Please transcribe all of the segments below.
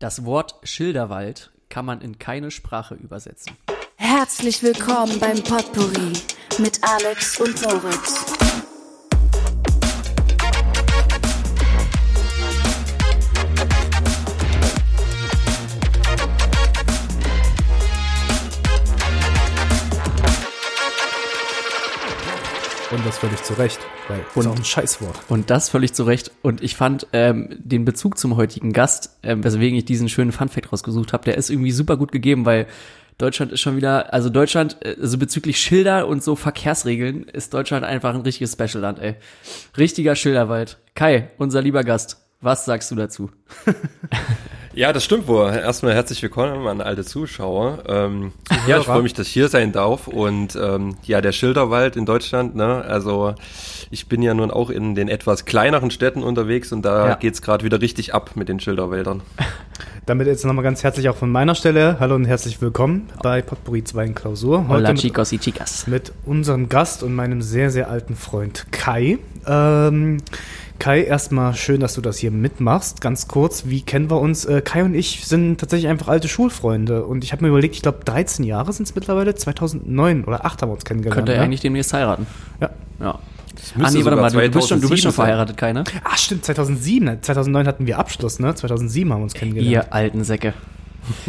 Das Wort Schilderwald kann man in keine Sprache übersetzen. Herzlich willkommen beim Potpourri mit Alex und Moritz. Und das völlig zu Recht, weil das ist auch ein Scheißwort. Und das völlig zu Recht. Und ich fand ähm, den Bezug zum heutigen Gast, ähm, weswegen ich diesen schönen Funfact rausgesucht habe, der ist irgendwie super gut gegeben, weil Deutschland ist schon wieder, also Deutschland, äh, also bezüglich Schilder und so Verkehrsregeln, ist Deutschland einfach ein richtiges Specialland, ey. Richtiger Schilderwald. Kai, unser lieber Gast, was sagst du dazu? Ja, das stimmt wohl. Erstmal herzlich willkommen an alte Zuschauer. Ähm, ja, ich freue mich, dass ich hier sein darf. Und ähm, ja, der Schilderwald in Deutschland, ne? Also ich bin ja nun auch in den etwas kleineren Städten unterwegs und da Ja. geht's gerade wieder richtig ab mit den Schilderwäldern. Damit jetzt nochmal ganz herzlich auch von meiner Stelle. Hallo und herzlich willkommen bei Potpourri 2 in Klausur. Hola mit, chicos y chicas. mit unserem Gast und meinem sehr, sehr alten Freund Kai. Ähm, Kai, erstmal schön, dass du das hier mitmachst. Ganz kurz, wie kennen wir uns? Äh, Kai und ich sind tatsächlich einfach alte Schulfreunde. Und ich habe mir überlegt, ich glaube 13 Jahre sind es mittlerweile. 2009 oder 8 haben wir uns kennengelernt. Könnte er ne? eigentlich demnächst heiraten. Ja. Ja. Ah, nee, warte mal, du, bist schon, du bist schon 2007 sein. verheiratet, Kai, ne? Ah, stimmt, 2007. 2009 hatten wir Abschluss, ne? 2007 haben wir uns kennengelernt. Ihr alten Säcke.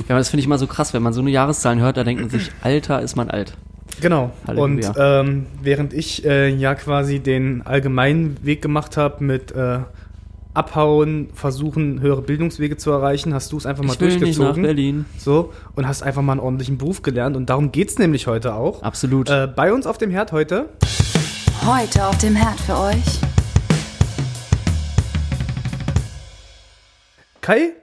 Ja, das finde ich immer so krass, wenn man so eine Jahreszahlen hört, da denkt man sich, Alter, ist man alt. Genau. Halleluja. Und ähm, während ich äh, ja quasi den allgemeinen Weg gemacht habe mit äh, Abhauen, versuchen, höhere Bildungswege zu erreichen, hast du es einfach mal Ich will nicht nach durchgezogen. Berlin. So, und hast einfach mal einen ordentlichen Beruf gelernt. Und darum geht's nämlich heute auch. Absolut. Äh, bei uns auf dem Herd heute. Heute auf dem Herd für euch Kai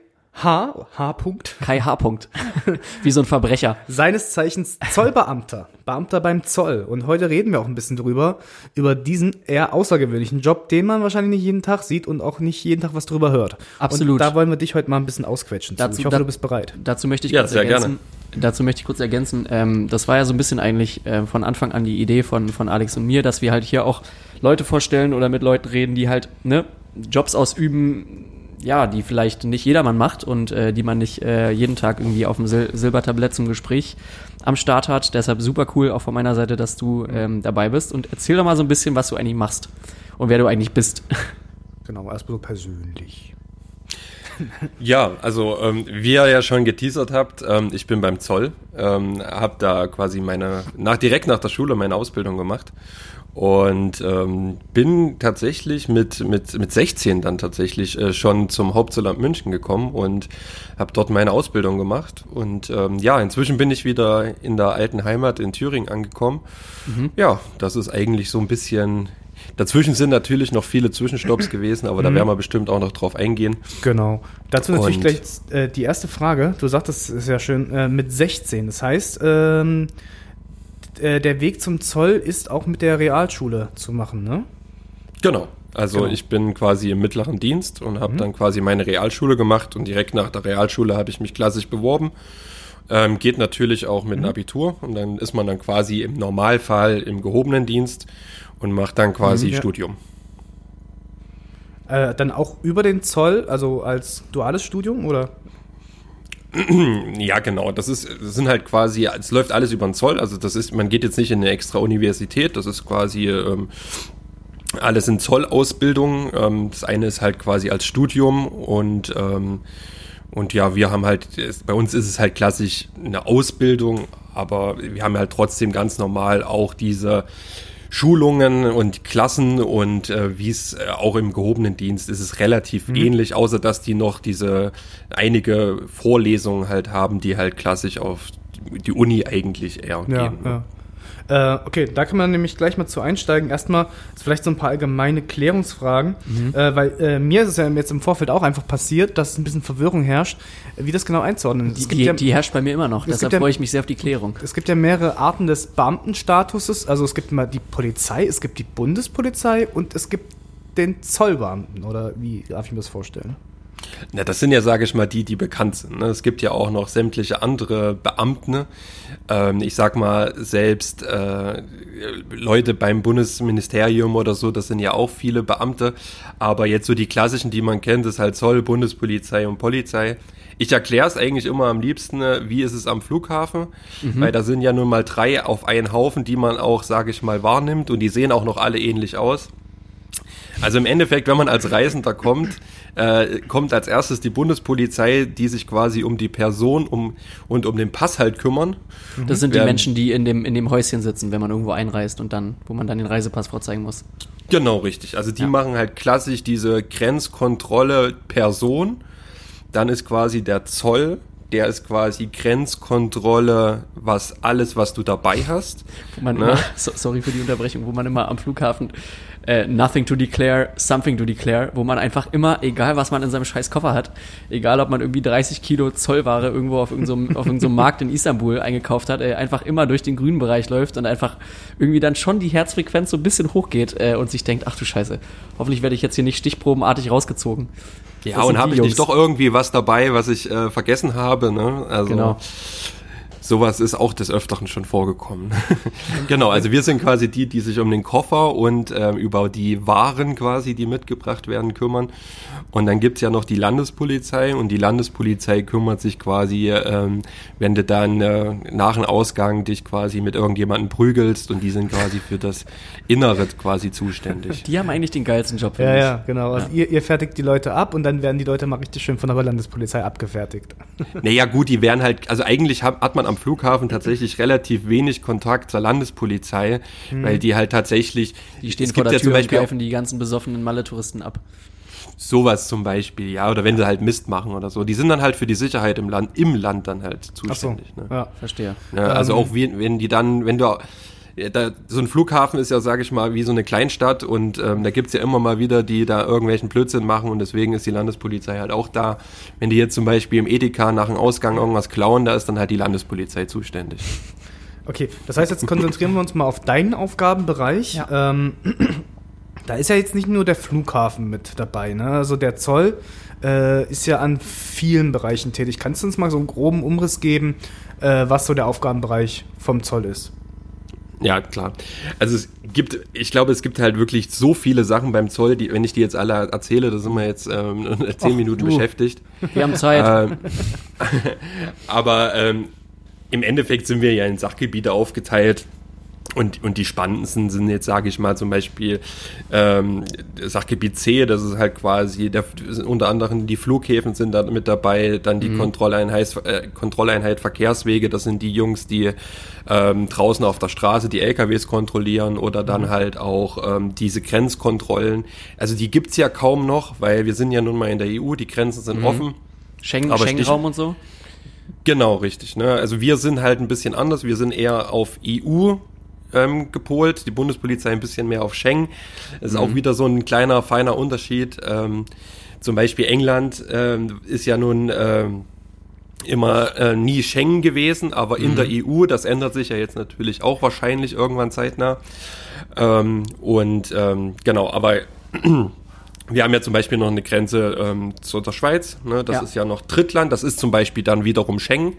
H. H. Punkt, Kai H. Punkt. Wie so ein Verbrecher. seines Zeichens Zollbeamter, Beamter beim Zoll. Und heute reden wir auch ein bisschen drüber, über diesen eher außergewöhnlichen Job, den man wahrscheinlich nicht jeden Tag sieht und auch nicht jeden Tag was drüber hört. Absolut. Und da wollen wir dich heute mal ein bisschen ausquetschen. Zu. Dazu- ich hoffe, da- du bist bereit. Dazu möchte ich Ja, kurz sehr ergänzen. Dazu möchte ich kurz ergänzen. Ähm, das war ja so ein bisschen eigentlich äh, von Anfang an die Idee von, von Alex und mir, dass wir halt hier auch Leute vorstellen oder mit Leuten reden, die halt ne, Jobs ausüben, ja, die vielleicht nicht jedermann macht und äh, die man nicht äh, jeden Tag irgendwie auf dem Sil Silbertablett zum Gespräch am Start hat. Deshalb super cool auch von meiner Seite, dass du ähm, dabei bist. Und erzähl doch mal so ein bisschen, was du eigentlich machst und wer du eigentlich bist. Genau, erstmal so persönlich. Ja, also ähm, wie ihr ja schon geteasert habt, ähm, ich bin beim Zoll, ähm, habe da quasi meine, nach direkt nach der Schule meine Ausbildung gemacht und ähm, bin tatsächlich mit, mit, mit 16 dann tatsächlich äh, schon zum Hauptzollamt München gekommen und habe dort meine Ausbildung gemacht. Und ähm, ja, inzwischen bin ich wieder in der alten Heimat in Thüringen angekommen. Ja, das ist eigentlich so ein bisschen... Dazwischen sind natürlich noch viele Zwischenstopps gewesen, aber da werden wir bestimmt auch noch drauf eingehen. Genau. Dazu natürlich Und- gleich äh, die erste Frage. Du sagtest, es ist ja schön, äh, mit 16. Das heißt, ähm, äh, der Weg zum Zoll ist auch mit der Realschule zu machen, ne? Genau. Also Genau. ich bin quasi im mittleren Dienst und habe dann quasi meine Realschule gemacht und direkt nach der Realschule habe ich mich klassisch beworben. Ähm, geht natürlich auch mit einem Abitur und dann ist man dann quasi im Normalfall im gehobenen Dienst und macht dann quasi Mhm, ja. Studium. Äh, dann auch über den Zoll, also als duales Studium oder? Ja, genau. Das ist, das sind halt quasi, es läuft alles über den Zoll. Also das ist, man geht jetzt nicht in eine extra Universität. Das ist quasi ähm, alles in Zollausbildung. Ähm, das eine ist halt quasi als Studium und ähm, und ja, wir haben halt, bei uns ist es halt klassisch eine Ausbildung, aber wir haben halt trotzdem ganz normal auch diese Schulungen und Klassen und äh, wie es äh, auch im gehobenen Dienst ist es relativ ähnlich, außer dass die noch diese einige Vorlesungen halt haben, die halt klassisch auf die Uni eigentlich eher Ja, gehen. ne? ja. Äh, okay, da kann man nämlich gleich mal zu einsteigen. Erstmal ist vielleicht so ein paar allgemeine Klärungsfragen, äh, weil äh, mir ist es ja jetzt im Vorfeld auch einfach passiert, dass ein bisschen Verwirrung herrscht, wie das genau einzuordnen ist. Die, die, ja- die herrscht bei mir immer noch. Es Deshalb ja- freue ich mich sehr auf die Klärung. Es gibt ja mehrere Arten des Beamtenstatuses. Also es gibt mal die Polizei, es gibt die Bundespolizei und es gibt den Zollbeamten. Oder wie darf ich mir das vorstellen? Na, das sind ja, sage ich mal, die, die bekannt sind. Ne? Es gibt ja auch noch sämtliche andere Beamten. Ähm, ich sag mal, selbst äh, Leute beim Bundesministerium oder so, das sind ja auch viele Beamte. Aber jetzt so die klassischen, die man kennt, ist halt Zoll, Bundespolizei und Polizei. Ich erkläre es eigentlich immer am liebsten, äh, wie ist es am Flughafen, weil da sind ja nun mal drei auf einen Haufen, die man auch, sage ich mal, wahrnimmt und die sehen auch noch alle ähnlich aus. Also im Endeffekt, wenn man als Reisender kommt, äh, kommt als erstes die Bundespolizei, die sich quasi um die Person um, und um den Pass halt kümmern. Das sind die Werden- Menschen, die in dem, in dem Häuschen sitzen, wenn man irgendwo einreist und dann, wo man dann den Reisepass vorzeigen muss. Genau, richtig. Also die Ja. machen halt klassisch diese Grenzkontrolle Person. Dann ist quasi der Zoll, der ist quasi Grenzkontrolle, was alles, was du dabei hast. Wo man Ne? immer, so, sorry für die Unterbrechung, wo man immer am Flughafen äh, nothing to declare, something to declare, wo man einfach immer, egal was man in seinem scheiß Koffer hat, egal ob man irgendwie 30 Kilo Zollware irgendwo auf irgendeinem auf irgendeinem Markt in Istanbul eingekauft hat, äh, einfach immer durch den grünen Bereich läuft und einfach irgendwie dann schon die Herzfrequenz so ein bisschen hochgeht äh, und sich denkt, ach du Scheiße, hoffentlich werde ich jetzt hier nicht stichprobenartig rausgezogen. Ja, und habe ich nicht Jungs. doch irgendwie was dabei, was ich äh, vergessen habe, ne? Also Genau. Sowas ist auch des Öfteren schon vorgekommen. genau, also wir sind quasi die, die sich um den Koffer und ähm, über die Waren quasi, die mitgebracht werden, kümmern. Und dann gibt's ja noch die Landespolizei und die Landespolizei kümmert sich quasi, ähm, wenn du dann äh, nach dem Ausgang dich quasi mit irgendjemandem prügelst und die sind quasi für das Innere quasi zuständig. Die haben eigentlich den geilsten Job. Ja, ich. ja, genau. Also Ja. Ihr, ihr fertigt die Leute ab und dann werden die Leute mal richtig schön von der Landespolizei abgefertigt. Naja, gut, die werden halt, also eigentlich hat man am Flughafen tatsächlich relativ wenig Kontakt zur Landespolizei, weil die halt tatsächlich, Die stehen vor der ja Tür zum und Beispiel auch greifen die ganzen besoffenen Malle-Touristen ab. sowas zum Beispiel, ja, oder wenn sie halt Mist machen oder so. Die sind dann halt für die Sicherheit im Land, im Land dann halt Ach so. zuständig. Ne? Ja. Verstehe. Ja, also Ähm. auch wie, wenn die dann, wenn du da, so ein Flughafen ist ja, sage ich mal, wie so eine Kleinstadt und ähm, da gibt's ja immer mal wieder, die da irgendwelchen Blödsinn machen und deswegen ist die Landespolizei halt auch da. Wenn die jetzt zum Beispiel im Edeka nach dem Ausgang irgendwas klauen, da ist dann halt die Landespolizei zuständig. Okay, das heißt, jetzt konzentrieren wir uns mal auf deinen Aufgabenbereich. Ähm, da ist ja jetzt nicht nur der Flughafen mit dabei. Ne? Also der Zoll äh, ist ja an vielen Bereichen tätig. Kannst du uns mal so einen groben Umriss geben, äh, was so der Aufgabenbereich vom Zoll ist? Ja, klar. Also es gibt, ich glaube, es gibt halt wirklich so viele Sachen beim Zoll, die, wenn ich die jetzt alle erzähle, da sind wir jetzt ähm, zehn Ach, Minuten du. beschäftigt. Wir haben Zeit. Ähm, aber ähm, im Endeffekt sind wir ja in Sachgebiete aufgeteilt. Und, und die spannendsten sind jetzt, sage ich mal, zum Beispiel ähm, Sachgebiet C, das ist halt quasi, der, unter anderem die Flughäfen sind da mit dabei, dann die Kontrolleinheit, äh, Kontrolleinheit Verkehrswege, das sind die Jungs, die ähm, draußen auf der Straße die LKWs kontrollieren oder dann halt auch ähm, diese Grenzkontrollen. Also die gibt's ja kaum noch, weil wir sind ja nun mal in der EU, die Grenzen sind offen. Schengen, aber Schengen-Raum und so. Genau, richtig. Ne? Also wir sind halt ein bisschen anders. Wir sind eher auf EU ähm, gepolt, die Bundespolizei ein bisschen mehr auf Schengen. Das ist auch wieder so ein kleiner, feiner Unterschied. Ähm, zum Beispiel England ähm, ist ja nun ähm, immer äh, nie Schengen gewesen, aber in der EU, das ändert sich ja jetzt natürlich auch wahrscheinlich irgendwann zeitnah. Ähm, und ähm, genau, aber wir haben ja zum Beispiel noch eine Grenze ähm, zu der Schweiz. Ne? Das Ja. ist ja noch Drittland. Das ist zum Beispiel dann wiederum Schengen.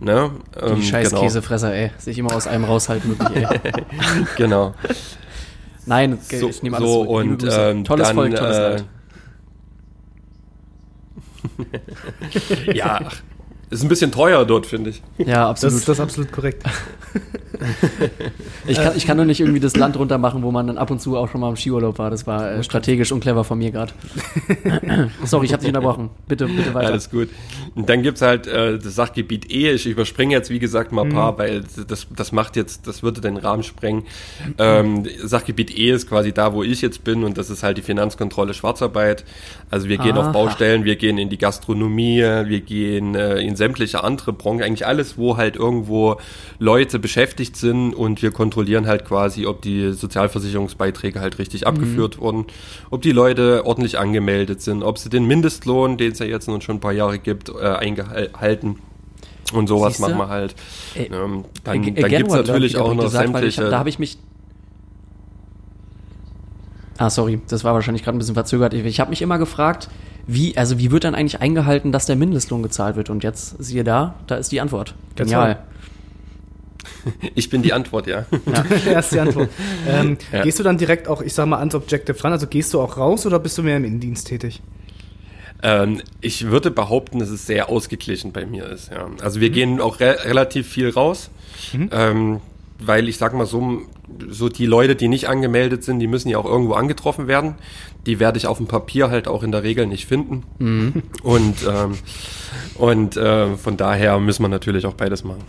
Ne? Ähm, Die scheiß genau, Käsefresser, ey. Sich immer aus einem raushalten, wirklich, ey. Genau. Nein, So, ich nehme alles so und ähm, Tolles dann, Volk, tolles äh, Land. ja, ist ein bisschen teuer dort, finde ich. Ja, Das, absolut. ist- das ist absolut korrekt. ich, kann, ich kann nur nicht irgendwie das Land runter machen, wo man dann ab und zu auch schon mal im Skiurlaub war. Das war äh, strategisch unclever von mir gerade. Sorry, ich habe dich unterbrochen. Bitte, bitte weiter. Alles gut. Und dann gibt's halt äh, das Sachgebiet E. Ich überspringe jetzt, wie gesagt, mal ein paar, weil das, das macht jetzt, das würde den Rahmen sprengen. Ähm, Sachgebiet E ist quasi da, wo ich jetzt bin und das ist halt die Finanzkontrolle Schwarzarbeit. Also wir gehen Aha. auf Baustellen, wir gehen in die Gastronomie, wir gehen äh, in sämtliche andere Branchen, eigentlich alles, wo halt irgendwo Leute beschäftigt sind und wir kontrollieren halt quasi, ob die Sozialversicherungsbeiträge halt richtig abgeführt wurden, ob die Leute ordentlich angemeldet sind, ob sie den Mindestlohn, den es ja jetzt nun schon ein paar Jahre gibt, äh, eingehalten. Und sowas Siehste? machen wir halt. Ey, Ähm, dann Ag- dann what Love natürlich auch noch gesagt, ich hab, sämtliche. Da habe ich mich. Ah, sorry, das war wahrscheinlich gerade ein bisschen verzögert. Ich, ich habe mich immer gefragt, wie, also wie wird dann eigentlich eingehalten, dass der Mindestlohn gezahlt wird? Und jetzt, siehe da, da ist die Antwort. Genial. ich bin die Antwort, ja. Erste Antwort. Ähm, Ja. Gehst du dann direkt auch, ich sag mal, ans Objective ran? Also gehst du auch raus oder bist du mehr im Innendienst tätig? Ähm, ich würde behaupten, dass es sehr ausgeglichen bei mir ist. Ja. Also wir gehen auch re relativ viel raus, ähm, weil ich sag mal so, so die Leute, die nicht angemeldet sind, die müssen ja auch irgendwo angetroffen werden. Die werde ich auf dem Papier halt auch in der Regel nicht finden. Und, ähm, und äh, von daher müssen wir natürlich auch beides machen.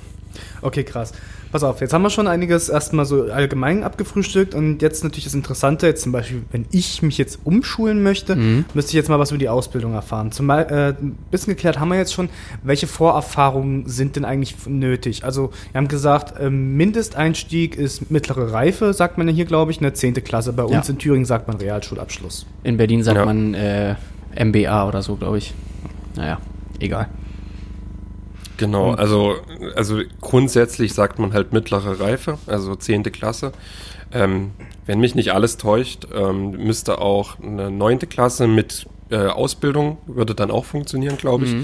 Okay, krass. Pass auf, jetzt haben wir schon einiges erstmal so allgemein abgefrühstückt und jetzt natürlich das Interessante, jetzt zum Beispiel, wenn ich mich jetzt umschulen möchte, müsste ich jetzt mal was über die Ausbildung erfahren. Zum äh, ein bisschen geklärt haben wir jetzt schon, welche Vorerfahrungen sind denn eigentlich nötig? Also, wir haben gesagt, ähm, Mindesteinstieg ist mittlere Reife, sagt man ja hier, glaube ich, eine 10. Klasse. Bei uns Ja. in Thüringen sagt man Realschulabschluss. In Berlin sagt Ja. man äh, MBA oder so, glaube ich. Naja, egal. Genau, also, also grundsätzlich sagt man halt mittlere Reife, also zehnte Klasse. Ähm, wenn mich nicht alles täuscht, ähm, müsste auch eine neunte Klasse mit äh, Ausbildung, würde dann auch funktionieren, glaube ich.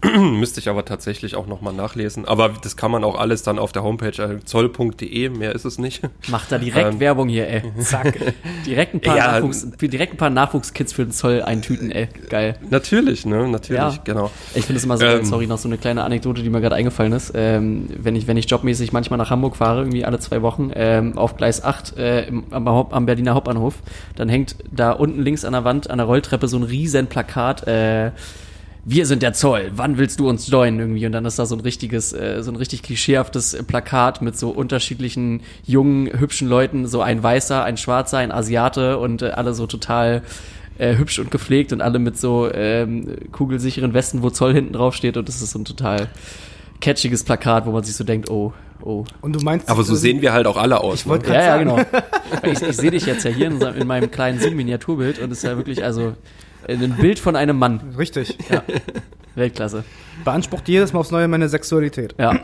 Müsste ich aber tatsächlich auch nochmal nachlesen. Aber das kann man auch alles dann auf der Homepage äh, zoll.de, mehr ist es nicht. Macht da direkt Ähm. Werbung hier, ey. Zack. direkt ein paar, Ja. Nachwuchs, direkt ein paar Nachwuchskits für den Zoll eintüten, ey. Geil. Natürlich, ne, natürlich, Ja. genau. Ich finde es immer so, Ähm. sorry, noch so eine kleine Anekdote, die mir gerade eingefallen ist. Ähm, wenn, ich, wenn ich jobmäßig manchmal nach Hamburg fahre, irgendwie alle zwei Wochen, ähm, auf Gleis 8 äh, am, am Berliner Hauptbahnhof, dann hängt da unten links an der Wand, an der Rolltreppe so ein riesen Plakat, äh, wir sind der Zoll, wann willst du uns joinen irgendwie? Und dann ist da so ein richtiges, äh, so ein richtig klischeehaftes Plakat mit so unterschiedlichen jungen, hübschen Leuten, so ein Weißer, ein Schwarzer, ein Asiate und äh, alle so total äh, hübsch und gepflegt und alle mit so ähm, kugelsicheren Westen, wo Zoll hinten drauf steht und das ist so ein total catchiges Plakat, wo man sich so denkt, oh, oh. Und du meinst. Aber so sehen wir halt auch alle aus. Ich wollte ne? Ja, ja, sagen. genau. Ich, ich sehe dich jetzt ja hier in, in meinem kleinen Zoom-Miniaturbild und es ist ja wirklich, also ein Bild von einem Mann. Richtig. Weltklasse. Beansprucht jedes Mal aufs Neue meine Sexualität. Ja,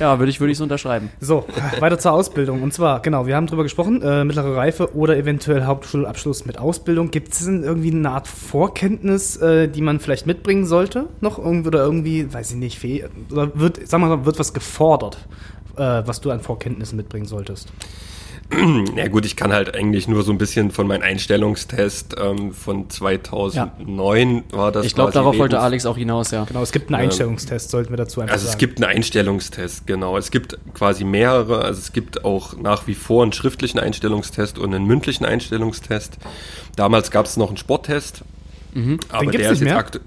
ja würde ich, würde ich so unterschreiben. So, weiter zur Ausbildung. Und zwar, genau, wir haben drüber gesprochen, äh, mittlere Reife oder eventuell Hauptschulabschluss mit Ausbildung. Gibt es denn irgendwie eine Art Vorkenntnis, äh, die man vielleicht mitbringen sollte? Noch irgendwie oder irgendwie, weiß ich nicht, oder wird, sag mal, wird was gefordert, äh, was du an Vorkenntnissen mitbringen solltest? Ja gut, ich kann halt eigentlich nur so ein bisschen von meinem Einstellungstest ähm, von 2009 war das. Ich glaube, darauf wollte Alex auch hinaus, ja. Genau, es gibt einen Ähm, Einstellungstest, sollten wir dazu einfach Also es sagen. gibt einen Einstellungstest, genau. Es gibt quasi mehrere. Also es gibt auch nach wie vor einen schriftlichen Einstellungstest und einen mündlichen Einstellungstest. Damals gab es noch einen Sporttest. Aber Mhm. Den gibt's der ist jetzt mehr? aktu-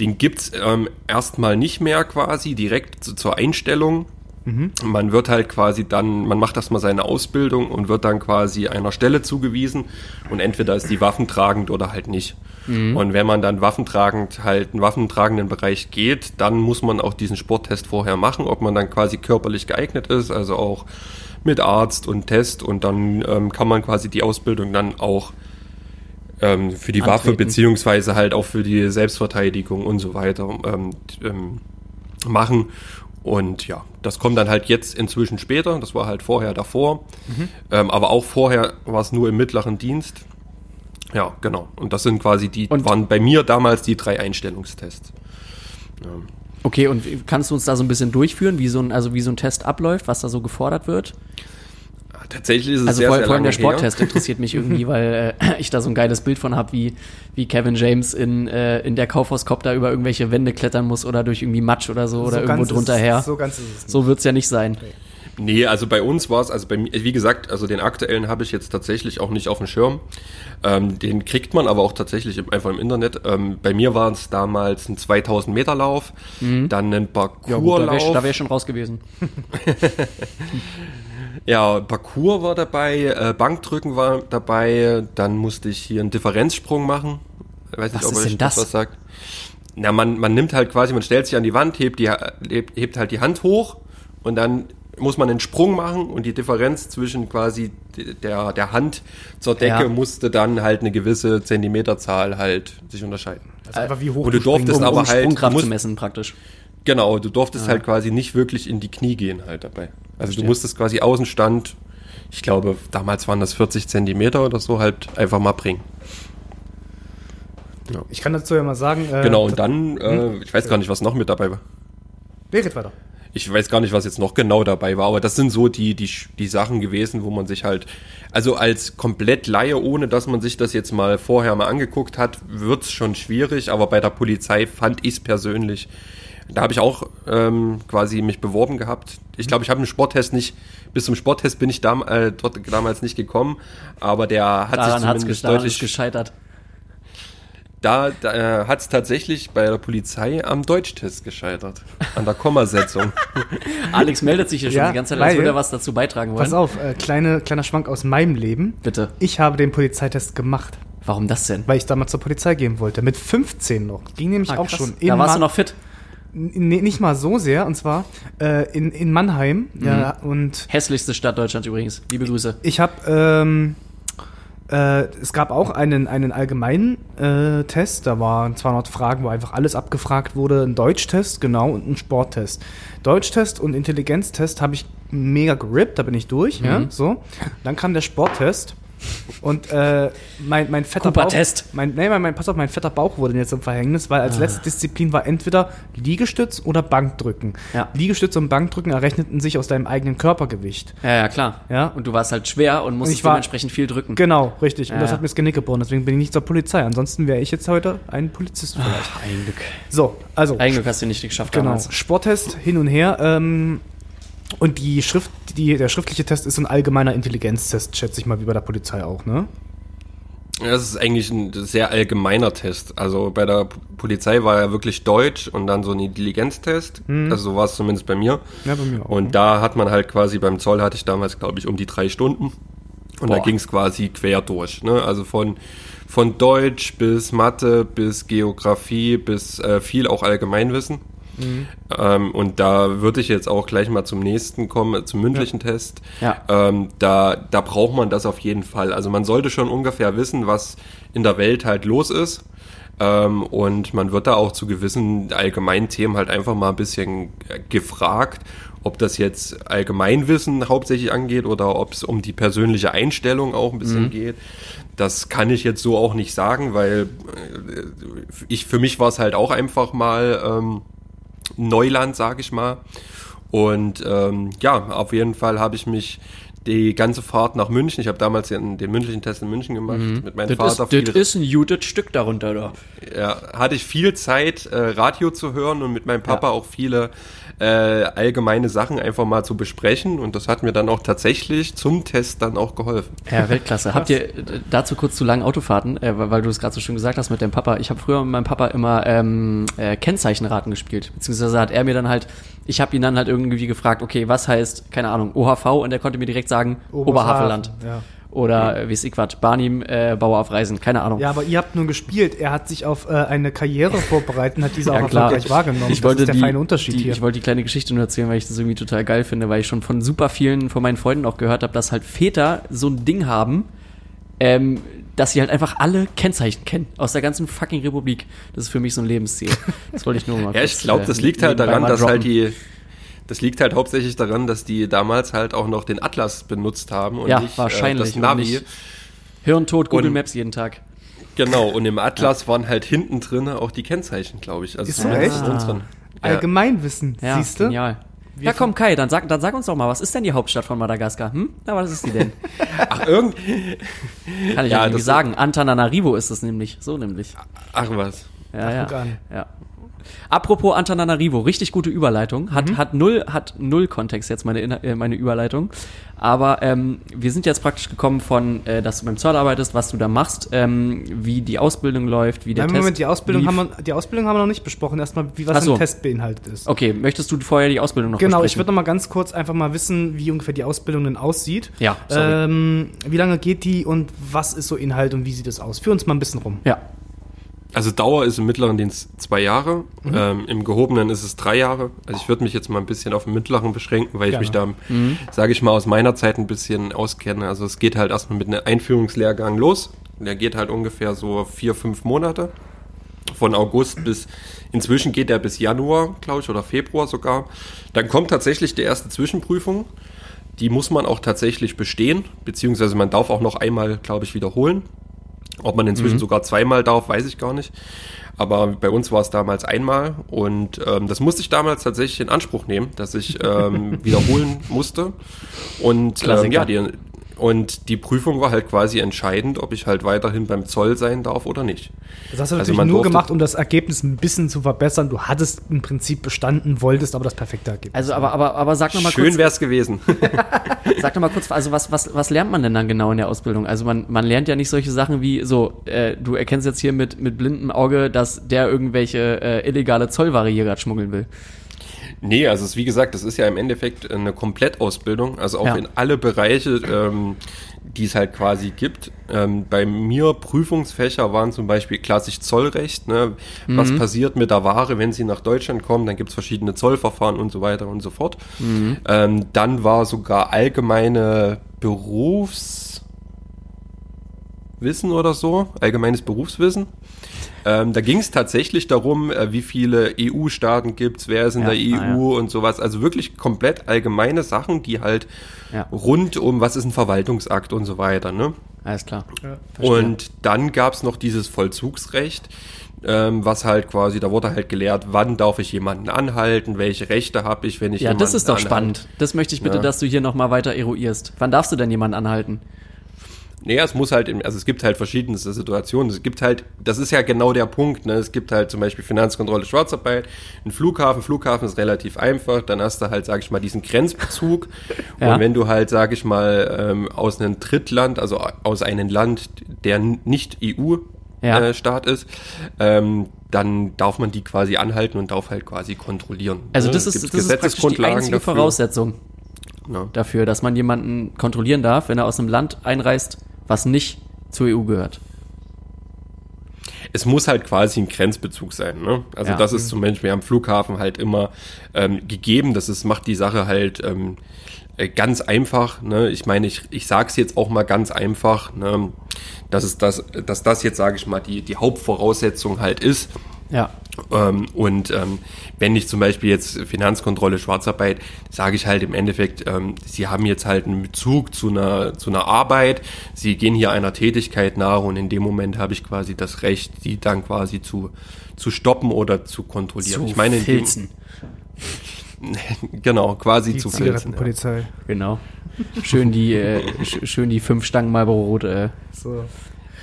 Den gibt's ähm, erstmal nicht mehr quasi direkt zu, zur Einstellung. Mhm. Man wird halt quasi dann, man macht erstmal seine Ausbildung und wird dann quasi einer Stelle zugewiesen und entweder ist die waffentragend oder halt nicht. Mhm. Und wenn man dann waffentragend halt einen waffentragenden Bereich geht, dann muss man auch diesen Sporttest vorher machen, ob man dann quasi körperlich geeignet ist, also auch mit Arzt und Test und dann ähm, kann man quasi die Ausbildung dann auch ähm, für die Waffe Antreten. beziehungsweise halt auch für die Selbstverteidigung und so weiter ähm, ähm, machen. Und ja, das kommt dann halt jetzt inzwischen später. Das war halt vorher davor. Ähm, aber auch vorher war es nur im mittleren Dienst. Ja, genau. Und das sind quasi die, Und- waren bei mir damals die drei Einstellungstests. Okay, und kannst du uns da so ein bisschen durchführen, wie so ein, also wie so ein Test abläuft, was da so gefordert wird? Tatsächlich ist es Also sehr, vor, sehr vor allem der Sporttest interessiert mich irgendwie, weil äh, ich da so ein geiles Bild von habe, wie, wie Kevin James in, äh, in der Kaufhauskopter über irgendwelche Wände klettern muss oder durch irgendwie Matsch oder so, oder So irgendwo ganz ist drunter her. So So, ganz ist es nicht. so wird's ja nicht sein. Nee, also bei uns war es, also bei mir, wie gesagt, also den aktuellen habe ich jetzt tatsächlich auch nicht auf dem Schirm. Ähm, den kriegt man aber auch tatsächlich im, einfach im Internet. Ähm, bei mir war es damals ein 2000 Meter Lauf, dann ein Mhm. Ja, gut, da wäre Parcourslauf. wär ich schon raus gewesen. Ja, Parcours war dabei, äh, Bankdrücken war dabei, dann musste ich hier einen Differenzsprung machen. Ich weiß nicht, Was ob ist euch denn das? was sagt. Na, man, man nimmt halt quasi, man stellt sich an die Wand, hebt, die, hebt, hebt halt die Hand hoch und dann muss man einen Sprung machen und die Differenz zwischen quasi der, der Hand zur Decke Ja. musste dann halt eine gewisse Zentimeterzahl halt sich unterscheiden. Also einfach wie hoch Und du durftest springen aber um halt- Sprungkraft du musst- zu messen praktisch. Genau, du durftest halt quasi nicht wirklich in die Knie gehen halt dabei. Also du musstest quasi Außenstand, ich glaube, damals waren das 40 Zentimeter oder so, halt einfach mal bringen. Ich kann dazu ja mal sagen. Äh, genau, und dann, äh, ich weiß gar nicht, was noch mit dabei war. Red weiter. ich weiß gar nicht, was jetzt noch genau dabei war, aber das sind so die, die, die Sachen gewesen, wo man sich halt, also als komplett Laie, ohne dass man sich das jetzt mal vorher mal angeguckt hat, wird's schon schwierig, aber bei der Polizei fand ich es persönlich, da habe ich auch ähm, quasi mich beworben gehabt. Ich glaube, ich habe einen Sporttest nicht, bis zum Sporttest bin ich dam, äh, dort damals nicht gekommen, aber der hat Daran sich zumindest es deutlich gescheitert. da, da äh, hat es tatsächlich bei der Polizei am Deutschtest gescheitert. An der Kommasetzung. Alex meldet sich hier schon Ja, die ganze Zeit, als würde er was dazu beitragen wollen. Pass auf, äh, kleine, kleiner Schwank aus meinem Leben. Bitte. Ich habe den Polizeitest gemacht, Warum das denn? weil ich damals zur Polizei gehen wollte. Mit 15 noch. Ging nämlich Ah, auch schon. Da warst du Ma- noch fit. Nee, nicht mal so sehr. Und zwar äh, in, in Mannheim. Mhm. Ja, und Hässlichste Stadt Deutschlands übrigens. Liebe Grüße. ich habe, ähm, äh, es gab auch einen, einen allgemeinen äh, Test. Da waren 200 Fragen, wo einfach alles abgefragt wurde. Ein Deutschtest, genau, und ein Sporttest. Deutschtest und Intelligenztest habe ich mega gerippt, da bin ich durch. Ja, Mhm. so. Dann kam der Sporttest. Und äh, mein, mein fetter Cooper-Test. Bauch, mein, nee, mein, mein, pass auf, mein fetter Bauch wurde jetzt zum Verhängnis, weil Ah. als letzte Disziplin war entweder Liegestütz oder Bankdrücken. Ja. Liegestütz und Bankdrücken errechneten sich aus deinem eigenen Körpergewicht. Ja, ja, klar. Ja. Und du warst halt schwer und musstest ich war- dementsprechend viel drücken. Genau, richtig. Und Ja, das ja. hat mir das Genick gebrochen, deswegen bin ich nicht zur Polizei. Ansonsten wäre ich jetzt heute ein Polizist vielleicht. Ein Glück. So, also Ein Glück hast du nicht geschafft genau. damals. Sporttest hin und her. Ähm, und die Schrift, die, der schriftliche Test ist ein allgemeiner Intelligenztest, schätze ich mal, wie bei der Polizei auch, ne? Das ist eigentlich ein sehr allgemeiner Test. Also bei der P- Polizei war ja wirklich Deutsch und dann so ein Intelligenztest. Also so war es zumindest bei mir. Ja, bei mir auch. Und da hat man halt quasi beim Zoll hatte ich damals, glaube ich, um die drei Stunden. Und da Boah. ging es quasi quer durch. Ne? Also von, von Deutsch bis Mathe bis Geografie bis äh, viel auch Allgemeinwissen. Ähm, und da würde ich jetzt auch gleich mal zum nächsten kommen, zum mündlichen Test. Ja. Ähm, da, da braucht man das auf jeden Fall. Also man sollte schon ungefähr wissen, was in der Welt halt los ist. Ähm, und man wird da auch zu gewissen allgemeinen Themen halt einfach mal ein bisschen äh, gefragt, ob das jetzt Allgemeinwissen hauptsächlich angeht oder ob es um die persönliche Einstellung auch ein bisschen geht. Das kann ich jetzt so auch nicht sagen, weil äh, ich für mich war es halt auch einfach mal ähm, Neuland, sag ich mal. Und ähm, ja, auf jeden Fall habe ich mich die ganze Fahrt nach München, ich habe damals den, den mündlichen Test in München gemacht, mit meinem Mhm. Das Vater. ist, das ist ein Judith Stück darunter, da. ja, hatte ich viel Zeit, äh, Radio zu hören und mit meinem Papa auch viele äh, allgemeine Sachen einfach mal zu besprechen. Und das hat mir dann auch tatsächlich zum Test dann auch geholfen. Ja, Weltklasse. Habt ihr äh, dazu kurz zu langen Autofahrten, äh, weil weil du es gerade so schön gesagt hast mit deinem Papa. Ich habe früher mit meinem Papa immer ähm, äh, Kennzeichenraten gespielt. Beziehungsweise hat er mir dann halt, ich habe ihn dann halt irgendwie gefragt, okay, was heißt, keine Ahnung, OHV? Und er konnte mir direkt sagen, Oberhavelland. Ja. Oder äh, wie es ich was, Barnim, äh, Bauer auf Reisen, keine Ahnung. Ja, aber ihr habt nur gespielt. Er hat sich auf äh, eine Karriere vorbereitet und hat diese Ja, auch klar. erfolgreich wahrgenommen. Ich wollte das ist der die, feine Unterschied die, hier. Ich wollte die kleine Geschichte nur erzählen, weil ich das irgendwie total geil finde, weil ich schon von super vielen von meinen Freunden auch gehört habe, dass halt Väter so ein Ding haben, ähm, dass sie halt einfach alle Kennzeichen kennen aus der ganzen fucking Republik. Das ist für mich so ein Lebensziel. Das wollte ich nur mal Ja, ich glaube, äh, das liegt halt daran, dass halt die, das liegt halt hauptsächlich daran, dass die damals halt auch noch den Atlas benutzt haben und Ja, nicht wahrscheinlich, äh, das Navi. Hirntod, Google Und- Maps jeden Tag. Genau, und im Atlas waren halt hinten drin auch die Kennzeichen, glaube ich. Also Ist so zumindest echt? unseren. Ja. Allgemeinwissen, Ja, siehst du? genial. Ja, komm, Kai, dann sag, dann sag uns doch mal, was ist denn die Hauptstadt von Madagaskar? Hm? Na, was ist die denn? Ach, irgend. Kann ich Ja, ja irgendwie das- sagen. Antananarivo ist es nämlich. So nämlich. Ach was. Ja, ja. guck an. ja. Apropos Antananarivo, richtig gute Überleitung. Hat, Mhm. hat, null, hat null Kontext jetzt meine, äh, meine Überleitung. Aber ähm, wir sind jetzt praktisch gekommen von, äh, dass du beim Zoll arbeitest, was du da machst, ähm, wie die Ausbildung läuft, wie der Nein, Test Moment, die Ausbildung, lief. haben wir, die Ausbildung haben wir noch nicht besprochen. Erstmal, wie was so. ein Test beinhaltet ist. Okay, möchtest du vorher die Ausbildung noch Genau, ich besprechen? würde noch mal ganz kurz einfach mal wissen, wie ungefähr die Ausbildung denn aussieht. Ja, sorry. Ähm, wie lange geht die und was ist so Inhalt und wie sieht es aus? Führ uns mal ein bisschen rum. Ja, Also Dauer ist im mittleren Dienst zwei Jahre, ähm, im gehobenen ist es drei Jahre. Also ich würde mich jetzt mal ein bisschen auf den mittleren beschränken, weil ich mich da, sage ich mal, aus meiner Zeit ein bisschen auskenne. Also es geht halt erstmal mit einem Einführungslehrgang los. Der geht halt ungefähr so vier, fünf Monate. Von August bis, inzwischen geht der bis Januar, glaube ich, oder Februar sogar. Dann kommt tatsächlich die erste Zwischenprüfung. Die muss man auch tatsächlich bestehen, beziehungsweise man darf auch noch einmal, glaube ich, wiederholen. Ob man inzwischen sogar zweimal darf, weiß ich gar nicht. Aber bei uns war es damals einmal und ähm, das musste ich damals tatsächlich in Anspruch nehmen, dass ich ähm, wiederholen musste. Und ähm, ja, die, und die Prüfung war halt quasi entscheidend, ob ich halt weiterhin beim Zoll sein darf oder nicht. Das hast du Also natürlich nur gemacht, um das Ergebnis ein bisschen zu verbessern. Du hattest im Prinzip bestanden, wolltest aber das perfekte Ergebnis. Also, aber, aber, aber sag noch mal Schön kurz, wär's gewesen. sag noch mal kurz, also was, was, was lernt man denn dann genau in der Ausbildung? Also man, man lernt ja nicht solche Sachen wie so, äh, du erkennst jetzt hier mit, mit blindem Auge, dass der irgendwelche äh, illegale Zollware hier gerade schmuggeln will. Nee, also es, ist, wie gesagt, das ist ja im Endeffekt eine Komplettausbildung, also auch Ja. in alle Bereiche, ähm, die es halt quasi gibt. Ähm, bei mir Prüfungsfächer waren zum Beispiel klassisch Zollrecht. Ne? Was Mhm. passiert mit der Ware, wenn sie nach Deutschland kommen? Dann gibt es verschiedene Zollverfahren und so weiter und so fort. Mhm. Ähm, dann war sogar allgemeine Berufswissen oder so, allgemeines Berufswissen. Ähm, da ging es tatsächlich darum, äh, wie viele EU-Staaten gibt's, wer ist in Ja, der EU ah, ja. und sowas. Also wirklich komplett allgemeine Sachen, die halt Ja. rund um, was ist ein Verwaltungsakt und so weiter. Ne? Alles klar. Und dann gab's noch dieses Vollzugsrecht, ähm, was halt quasi, da wurde halt gelehrt, wann darf ich jemanden anhalten, welche Rechte habe ich, wenn ich Ja, das jemanden ist doch anhalte. spannend. Das möchte ich bitte, Ja. dass du hier nochmal weiter eruierst. Wann darfst du denn jemanden anhalten? Nee, es muss halt, also es gibt halt verschiedenste Situationen. Es gibt halt, das ist ja genau der Punkt, ne? Es gibt halt zum Beispiel Finanzkontrolle Schwarzarbeit, ein Flughafen. Flughafen ist relativ einfach. Dann hast du halt, sag ich mal, diesen Grenzbezug. Ja. Und wenn du halt, sag ich mal, ähm, aus einem Drittland, also aus einem Land, der nicht Ja. EU-Staat ist, ähm, dann darf man die quasi anhalten und darf halt quasi kontrollieren. Also Ne? das Es ist, das ist praktisch die einzige dafür. Voraussetzung Ja. dafür, dass man jemanden kontrollieren darf, wenn er aus einem Land einreist, was nicht zur EU gehört. es muss halt quasi ein Grenzbezug sein. Ne? Also Ja. das ist zum Beispiel am Flughafen halt immer ähm, gegeben. Das ist, macht die Sache halt ähm, äh, ganz einfach. Ne? Ich meine, ich, ich sage es jetzt auch mal ganz einfach, ne? dass, es das, dass das jetzt, sage ich mal, die, die Hauptvoraussetzung halt ist. Ja. Ähm, und ähm, wenn ich zum Beispiel jetzt Finanzkontrolle, Schwarzarbeit, sage ich halt im Endeffekt, ähm, sie haben jetzt halt einen Bezug zu einer, zu einer Arbeit, sie gehen hier einer Tätigkeit nach und in dem Moment habe ich quasi das Recht, die dann quasi zu, zu stoppen oder zu kontrollieren. Zu ich meine, in dem- filzen. genau, quasi die zu filzen. Ja. Zigarettenpolizei. Genau. Schön die, äh, sch schön die fünf Stangen Marlboro Rot. Äh. So.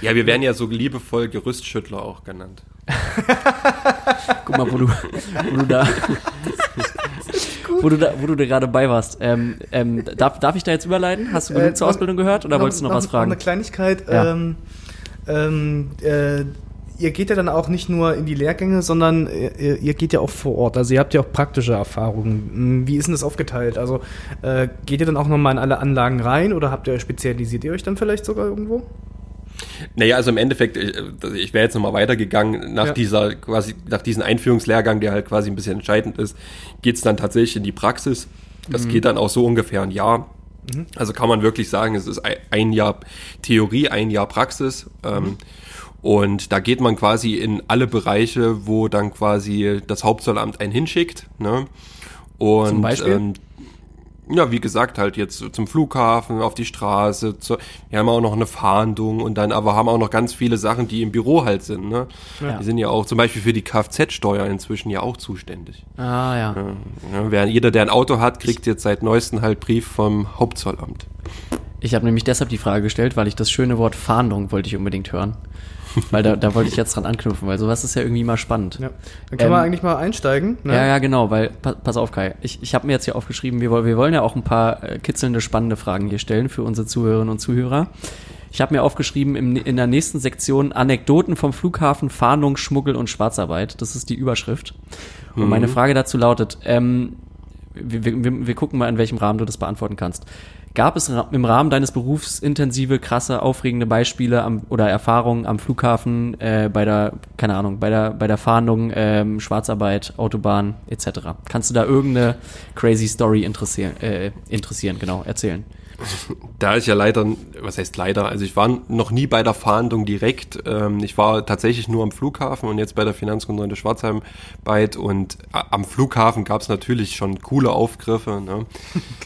ja, wir werden ja so liebevoll Gerüstschüttler auch genannt. Guck mal, wo du, wo du da, wo du da, wo du da gerade bei warst. Ähm, ähm, darf, darf ich da jetzt überleiten? Hast du genug Äh, zur noch- Ausbildung gehört oder wolltest du noch, was fragen? Noch eine Kleinigkeit. Ja. Ähm, ähm, äh, ihr geht ja dann auch nicht nur in die Lehrgänge, sondern ihr, ihr geht ja auch vor Ort. Also ihr habt ja auch praktische Erfahrungen. Hm, Wie ist denn das aufgeteilt? Also äh, geht ihr dann auch nochmal in alle Anlagen rein oder habt ihr spezialisiert ihr euch dann vielleicht sogar irgendwo? Naja, also im Endeffekt, ich, ich wäre jetzt nochmal weitergegangen, nach Ja. dieser, quasi, nach diesem Einführungslehrgang, der halt quasi ein bisschen entscheidend ist, geht's dann tatsächlich in die Praxis. Das geht dann auch so ungefähr ein Jahr. Also kann man wirklich sagen, es ist ein- Jahr Theorie, ein Jahr Praxis. Ähm, und da geht man quasi in alle Bereiche, wo dann quasi das Hauptzollamt einen hinschickt. Ne? Und, Zum Beispiel? Ähm, ja, wie gesagt, halt jetzt zum Flughafen, auf die Straße. Zu, wir haben auch noch eine Fahndung und dann aber haben auch noch ganz viele Sachen, die im Büro halt sind. Ne? Ja. Die sind ja auch zum Beispiel für die Kfz-Steuer inzwischen ja auch zuständig. Ah ja. Ja, wer, jeder, der ein Auto hat, kriegt jetzt seit neuestem halt Brief vom Hauptzollamt. Ich habe nämlich deshalb die Frage gestellt, weil ich das schöne Wort Fahndung wollte ich unbedingt hören. Weil da, da wollte ich jetzt dran anknüpfen, weil sowas ist ja irgendwie mal spannend. Ja. Dann können Ähm, wir eigentlich mal einsteigen. Ne? Ja, ja, genau, weil, pa pass auf, Kai, ich, ich habe mir jetzt hier aufgeschrieben, wir, wir wollen ja auch ein paar äh, kitzelnde, spannende Fragen hier stellen für unsere Zuhörerinnen und Zuhörer. Ich habe mir aufgeschrieben, im, in der nächsten Sektion Anekdoten vom Flughafen, Fahndung, Schmuggel und Schwarzarbeit. Das ist die Überschrift. Und meine Frage dazu lautet, ähm, wir, wir wir gucken mal, in welchem Rahmen du das beantworten kannst. Gab es im Rahmen deines Berufs intensive, krasse, aufregende Beispiele am, oder Erfahrungen am Flughafen, äh, bei der, keine Ahnung, bei der, bei der Fahndung, ähm, Schwarzarbeit, Autobahn etc.? Kannst du da irgendeine crazy Story interessieren, äh, interessieren, genau, erzählen? Da ich ja leider, was heißt leider, also ich war noch nie bei der Fahndung direkt. Ähm, ich war tatsächlich nur am Flughafen und jetzt bei der Finanzkontrolle Schwarzheim-Beit und a- am Flughafen gab es natürlich schon coole Aufgriffe. Ne?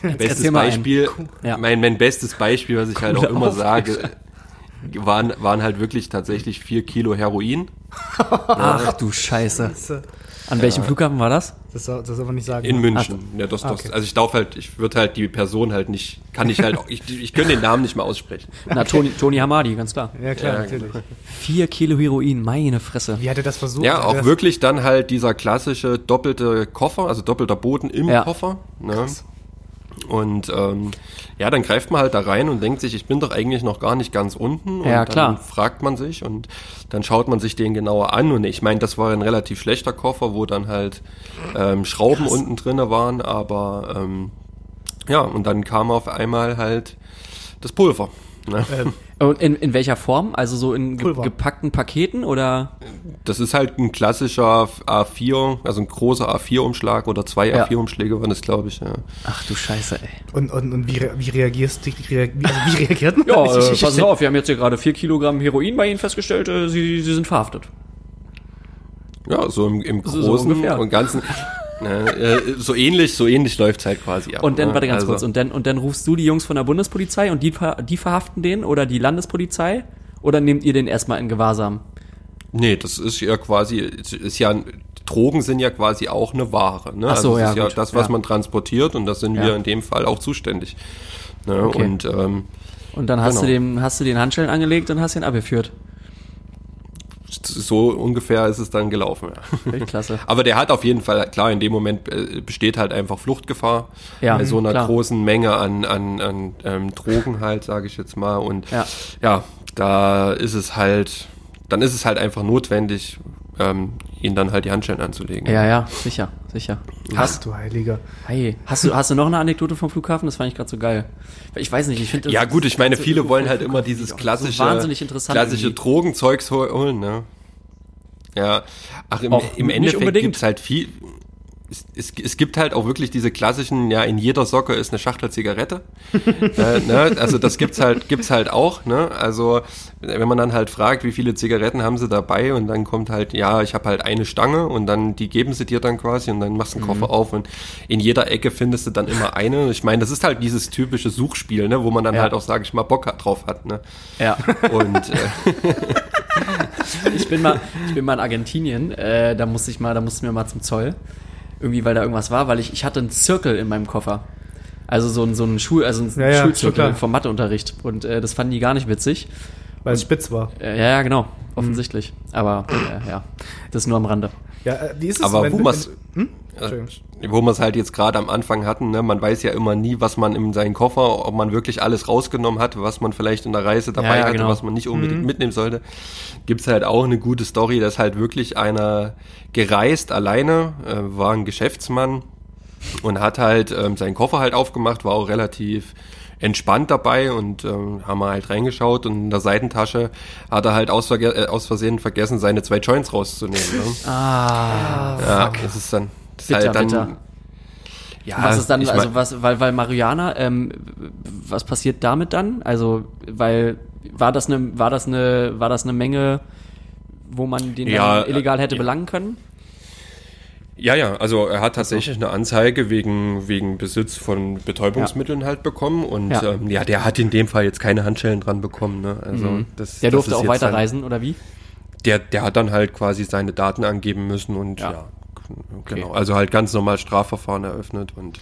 Bestes. Beispiel, Ja. mein, mein bestes Beispiel, was ich halt auch Coole immer Aufgriffe. sage, waren, waren halt wirklich tatsächlich vier Kilo Heroin. Ach du Scheiße. An welchem Flughafen war das? Das, soll- das soll man nicht sagen. In ne? München. Ja, das, das, okay. Also ich darf halt, ich würde halt die Person halt nicht, kann ich halt, ich, ich könnte den Namen nicht mehr aussprechen. Na, Toni, Toni Hamadi, ganz klar. Ja, klar, Ja, natürlich. Vier Kilo Heroin, meine Fresse. Wie hat er das versucht? Ja, auch wirklich dann halt dieser klassische doppelte Koffer, also doppelter Boden im Ja. Koffer. Ne? Und ähm, ja, dann greift man halt da rein und denkt sich, ich bin doch eigentlich noch gar nicht ganz unten. Und Ja, dann klar. fragt man sich und dann schaut man sich den genauer an. Und ich meine, das war ein relativ schlechter Koffer, wo dann halt ähm, Schrauben unten drinne waren, aber ähm, ja, und dann kam auf einmal halt das Pulver. Ne? Ähm, Und in, in welcher Form? Also so in ge Pulver. gepackten Paketen oder? Das ist halt ein klassischer A4, also ein großer A4-Umschlag oder zwei Ja. A4-Umschläge waren das, glaube ich. Ja. Ach du Scheiße, ey. und, und, und wie, re- wie reagierst du? Wie, also wie reagiert man? Ja, Ich- äh, passen auf, wir haben jetzt hier gerade vier Kilogramm Heroin bei Ihnen festgestellt, äh, Sie, Sie sind verhaftet. Ja, so im, im Großen so und Ganzen. Ne, äh, so ähnlich, so ähnlich läuft's halt quasi ab. Und dann, ne? warte ganz Also, kurz, und dann, und dann rufst du die Jungs von der Bundespolizei und die, die verhaften den oder die Landespolizei? Oder nehmt ihr den erstmal in Gewahrsam? Nee, das ist ja quasi, ist ja, Drogen sind ja quasi auch eine Ware. Ne? Ach so, also das ja, ist ja das, was ja. man transportiert und das sind Ja. wir in dem Fall auch zuständig. Ne? Okay. Und ähm, Und dann hast, Genau. du dem, hast du den Handschellen angelegt und hast ihn abgeführt. So ungefähr ist es dann gelaufen. Ja. Weltklasse. Aber der hat auf jeden Fall, klar, in dem Moment äh, besteht halt einfach Fluchtgefahr Ja, bei so einer klar. großen Menge an, an, an ähm, Drogen halt, sage ich jetzt mal. Und Ja. ja. da ist es halt, dann ist es halt einfach notwendig, ähm, ihn dann halt die Handschellen anzulegen. Ja, ja, sicher, sicher. Ach du Heiliger. Hey, hast du, hast du noch eine Anekdote vom Flughafen? Das fand ich gerade so geil. Ich weiß nicht, ich finde Ja gut, ich meine, viele wollen halt immer dieses klassische, wahnsinnig interessant klassische irgendwie. Drogenzeugs hol- holen, ne? Ja, ach, im, Auch im Endeffekt unbedingt. gibt's halt viel, es, es, es gibt halt auch wirklich diese klassischen, ja, in jeder Socke ist eine Schachtel Zigarette. äh, ne? Also das gibt's halt, gibt's halt auch, ne? Also wenn man dann halt fragt, wie viele Zigaretten haben sie dabei und dann kommt halt, ja, ich habe halt eine Stange und dann die geben sie dir dann quasi und dann machst du einen Koffer auf und in jeder Ecke findest du dann immer eine. Ich meine, das ist halt dieses typische Suchspiel, ne? Wo man dann Ja. halt auch, sage ich mal, Bock drauf hat, ne? Ja, Und äh, ich bin mal, ich bin mal in Argentinien, äh, da musste ich mal, da mussten wir mal zum Zoll. Irgendwie, weil da irgendwas war, weil ich, ich hatte einen Zirkel in meinem Koffer. Also so ein, so ein Schul, also ein Ja, ja, Schulzirkel vom Matheunterricht. Und äh, das fanden die gar nicht witzig. Weil es spitz war. Äh, ja, ja, genau. Offensichtlich. Aber äh, ja, das nur am Rande. Ja, äh, wie ist es? Aber wenn- wo wenn- Hm? Entschuldigung. wo wir es halt jetzt gerade am Anfang hatten, ne? man weiß ja immer nie, was man in seinen Koffer, ob man wirklich alles rausgenommen hat, was man vielleicht in der Reise dabei ja, hatte, genau. was man nicht unbedingt mitnehmen sollte. Gibt's halt auch eine gute Story, dass halt wirklich einer gereist alleine, äh, war ein Geschäftsmann und hat halt ähm, seinen Koffer halt aufgemacht, war auch relativ entspannt dabei und ähm, haben wir halt reingeschaut und in der Seitentasche hat er halt aus, Verge äh, aus Versehen vergessen, seine zwei Joints rauszunehmen. Ne? Ah, ja, das ist dann, das Bitter, halt dann, bitter. ja, was ist dann, ich also mein- was, weil, weil Marihuana, ähm, was passiert damit dann? Also, weil, war das eine, war das eine, war das eine Menge, wo man den Ja, dann illegal hätte ja. belangen können? Ja, ja, also er hat tatsächlich eine Anzeige wegen, wegen Besitz von Betäubungsmitteln halt bekommen und Ja. ja. Ähm, ja, der hat in dem Fall jetzt keine Handschellen dran bekommen. Ne? Also das, Mhm. Der das durfte ist auch weiterreisen, oder wie? Der, der hat dann halt quasi seine Daten angeben müssen und Ja. ja, genau. Also halt ganz normal Strafverfahren eröffnet und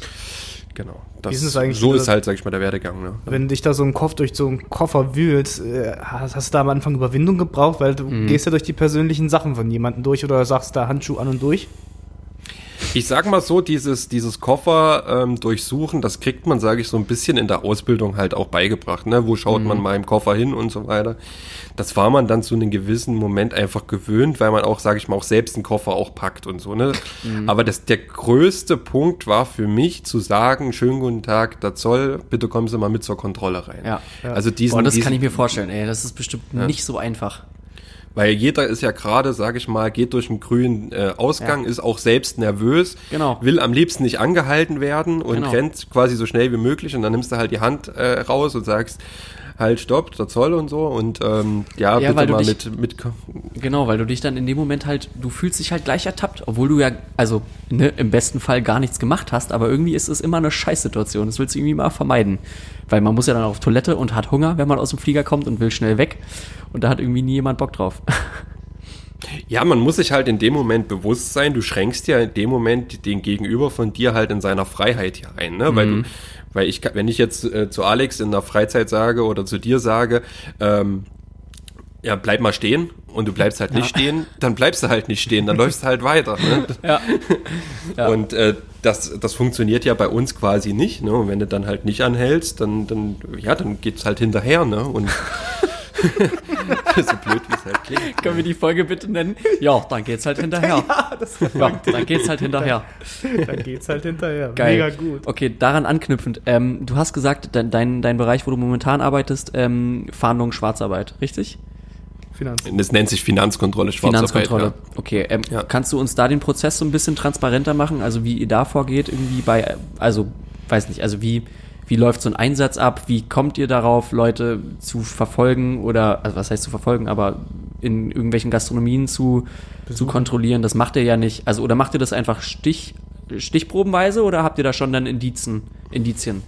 genau. Das, ist es eigentlich so ist halt, sag ich mal, der Werdegang. Ne? Wenn dich da so ein Kopf durch so einen Koffer wühlt, äh, hast, hast du da am Anfang Überwindung gebraucht, weil du Mhm. gehst ja durch die persönlichen Sachen von jemandem durch oder sagst da Handschuh an und durch? Ich sag mal so, dieses, dieses Koffer ähm, durchsuchen, das kriegt man, sage ich, so ein bisschen in der Ausbildung halt auch beigebracht. Ne? Wo schaut man mal im Koffer hin und so weiter. Das war man dann zu einem gewissen Moment einfach gewöhnt, weil man auch, sage ich mal, auch selbst einen Koffer auch packt und so. Ne? Aber das, der größte Punkt war für mich zu sagen, schönen guten Tag, der Zoll, bitte kommen Sie mal mit zur Kontrolle rein. Ja. Also diesen, Boah, das diesen, kann ich mir vorstellen, ey. Das ist bestimmt nicht so einfach. Weil jeder ist ja gerade, sage ich mal, geht durch einen grünen äh, Ausgang, Ja. ist auch selbst nervös, Genau. will am liebsten nicht angehalten werden und Genau. rennt quasi so schnell wie möglich und dann nimmst du halt die Hand äh, raus und sagst, halt stopp, der Zoll und so und ähm, ja, Ja, bitte mal dich- mit, mit Genau, weil du dich dann in dem Moment halt, du fühlst dich halt gleich ertappt, obwohl du ja, also ne, im besten Fall gar nichts gemacht hast, aber irgendwie ist es immer eine Scheißsituation. Das willst du irgendwie mal vermeiden. Weil man muss ja dann auf Toilette und hat Hunger, wenn man aus dem Flieger kommt und will schnell weg. Und da hat irgendwie nie jemand Bock drauf. Ja, man muss sich halt in dem Moment bewusst sein, du schränkst ja in dem Moment den Gegenüber von dir halt in seiner Freiheit hier ein, ne? Weil du, weil ich, wenn ich jetzt äh, zu Alex in der Freizeit sage oder zu dir sage, ähm, ja, bleib mal stehen und du bleibst halt nicht stehen, dann bleibst du halt nicht stehen, dann läufst du halt weiter. Ne? Ja. Ja. Und äh, das, das funktioniert ja bei uns quasi nicht. Ne? Und wenn du dann halt nicht anhältst, dann, dann, ja, dann geht's halt hinterher. Ne? Und so blöd, wie es halt klingt. Können wir die Folge bitte nennen? Ja, dann geht's halt hinterher. Ja, das Ja, dann geht's halt hinterher. Dann geht's halt hinterher. Geil. Mega gut. Okay, daran anknüpfend. Ähm, du hast gesagt, dein, dein, dein Bereich, wo du momentan arbeitest, ähm, Fahndung, Schwarzarbeit, richtig? Finanzen. Das nennt sich Finanzkontrolle, Schwarzarbeit. Finanzkontrolle. Ja. Okay, ähm, Ja. kannst du uns da den Prozess so ein bisschen transparenter machen? Also wie ihr da vorgeht, irgendwie bei, also weiß nicht, also wie wie läuft so ein Einsatz ab? Wie kommt ihr darauf, Leute zu verfolgen oder also was heißt zu verfolgen, aber in irgendwelchen Gastronomien zu zu kontrollieren? Das macht ihr ja nicht. Also oder macht ihr das einfach Stich Stichprobenweise oder habt ihr da schon dann Indizen, Indizien?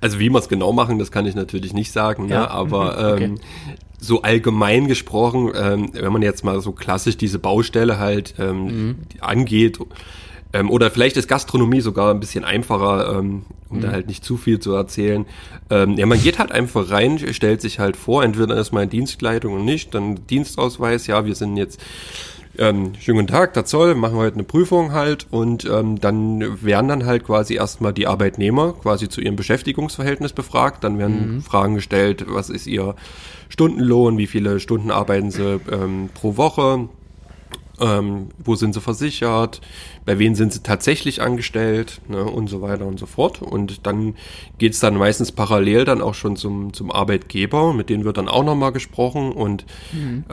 Also wie wir es genau machen, das kann ich natürlich nicht sagen, Ja. ne? aber. Okay. ähm, so allgemein gesprochen, ähm, wenn man jetzt mal so klassisch diese Baustelle halt ähm, Mhm. angeht, ähm, oder vielleicht ist Gastronomie sogar ein bisschen einfacher, ähm, um Mhm. da halt nicht zu viel zu erzählen. Ähm, ja, man geht halt einfach rein, stellt sich halt vor, entweder ist in Dienstkleidung und nicht, dann Dienstausweis, ja, wir sind jetzt ähm, schönen guten Tag, der Zoll, machen wir heute eine Prüfung halt und ähm, dann werden dann halt quasi erstmal die Arbeitnehmer quasi zu ihrem Beschäftigungsverhältnis befragt, dann werden Fragen gestellt, was ist ihr Stundenlohn, wie viele Stunden arbeiten sie ähm, pro Woche, ähm, wo sind sie versichert, bei wem sind sie tatsächlich angestellt ne, und so weiter und so fort. Und dann geht's dann meistens parallel dann auch schon zum, zum Arbeitgeber, mit denen wird dann auch nochmal gesprochen. Und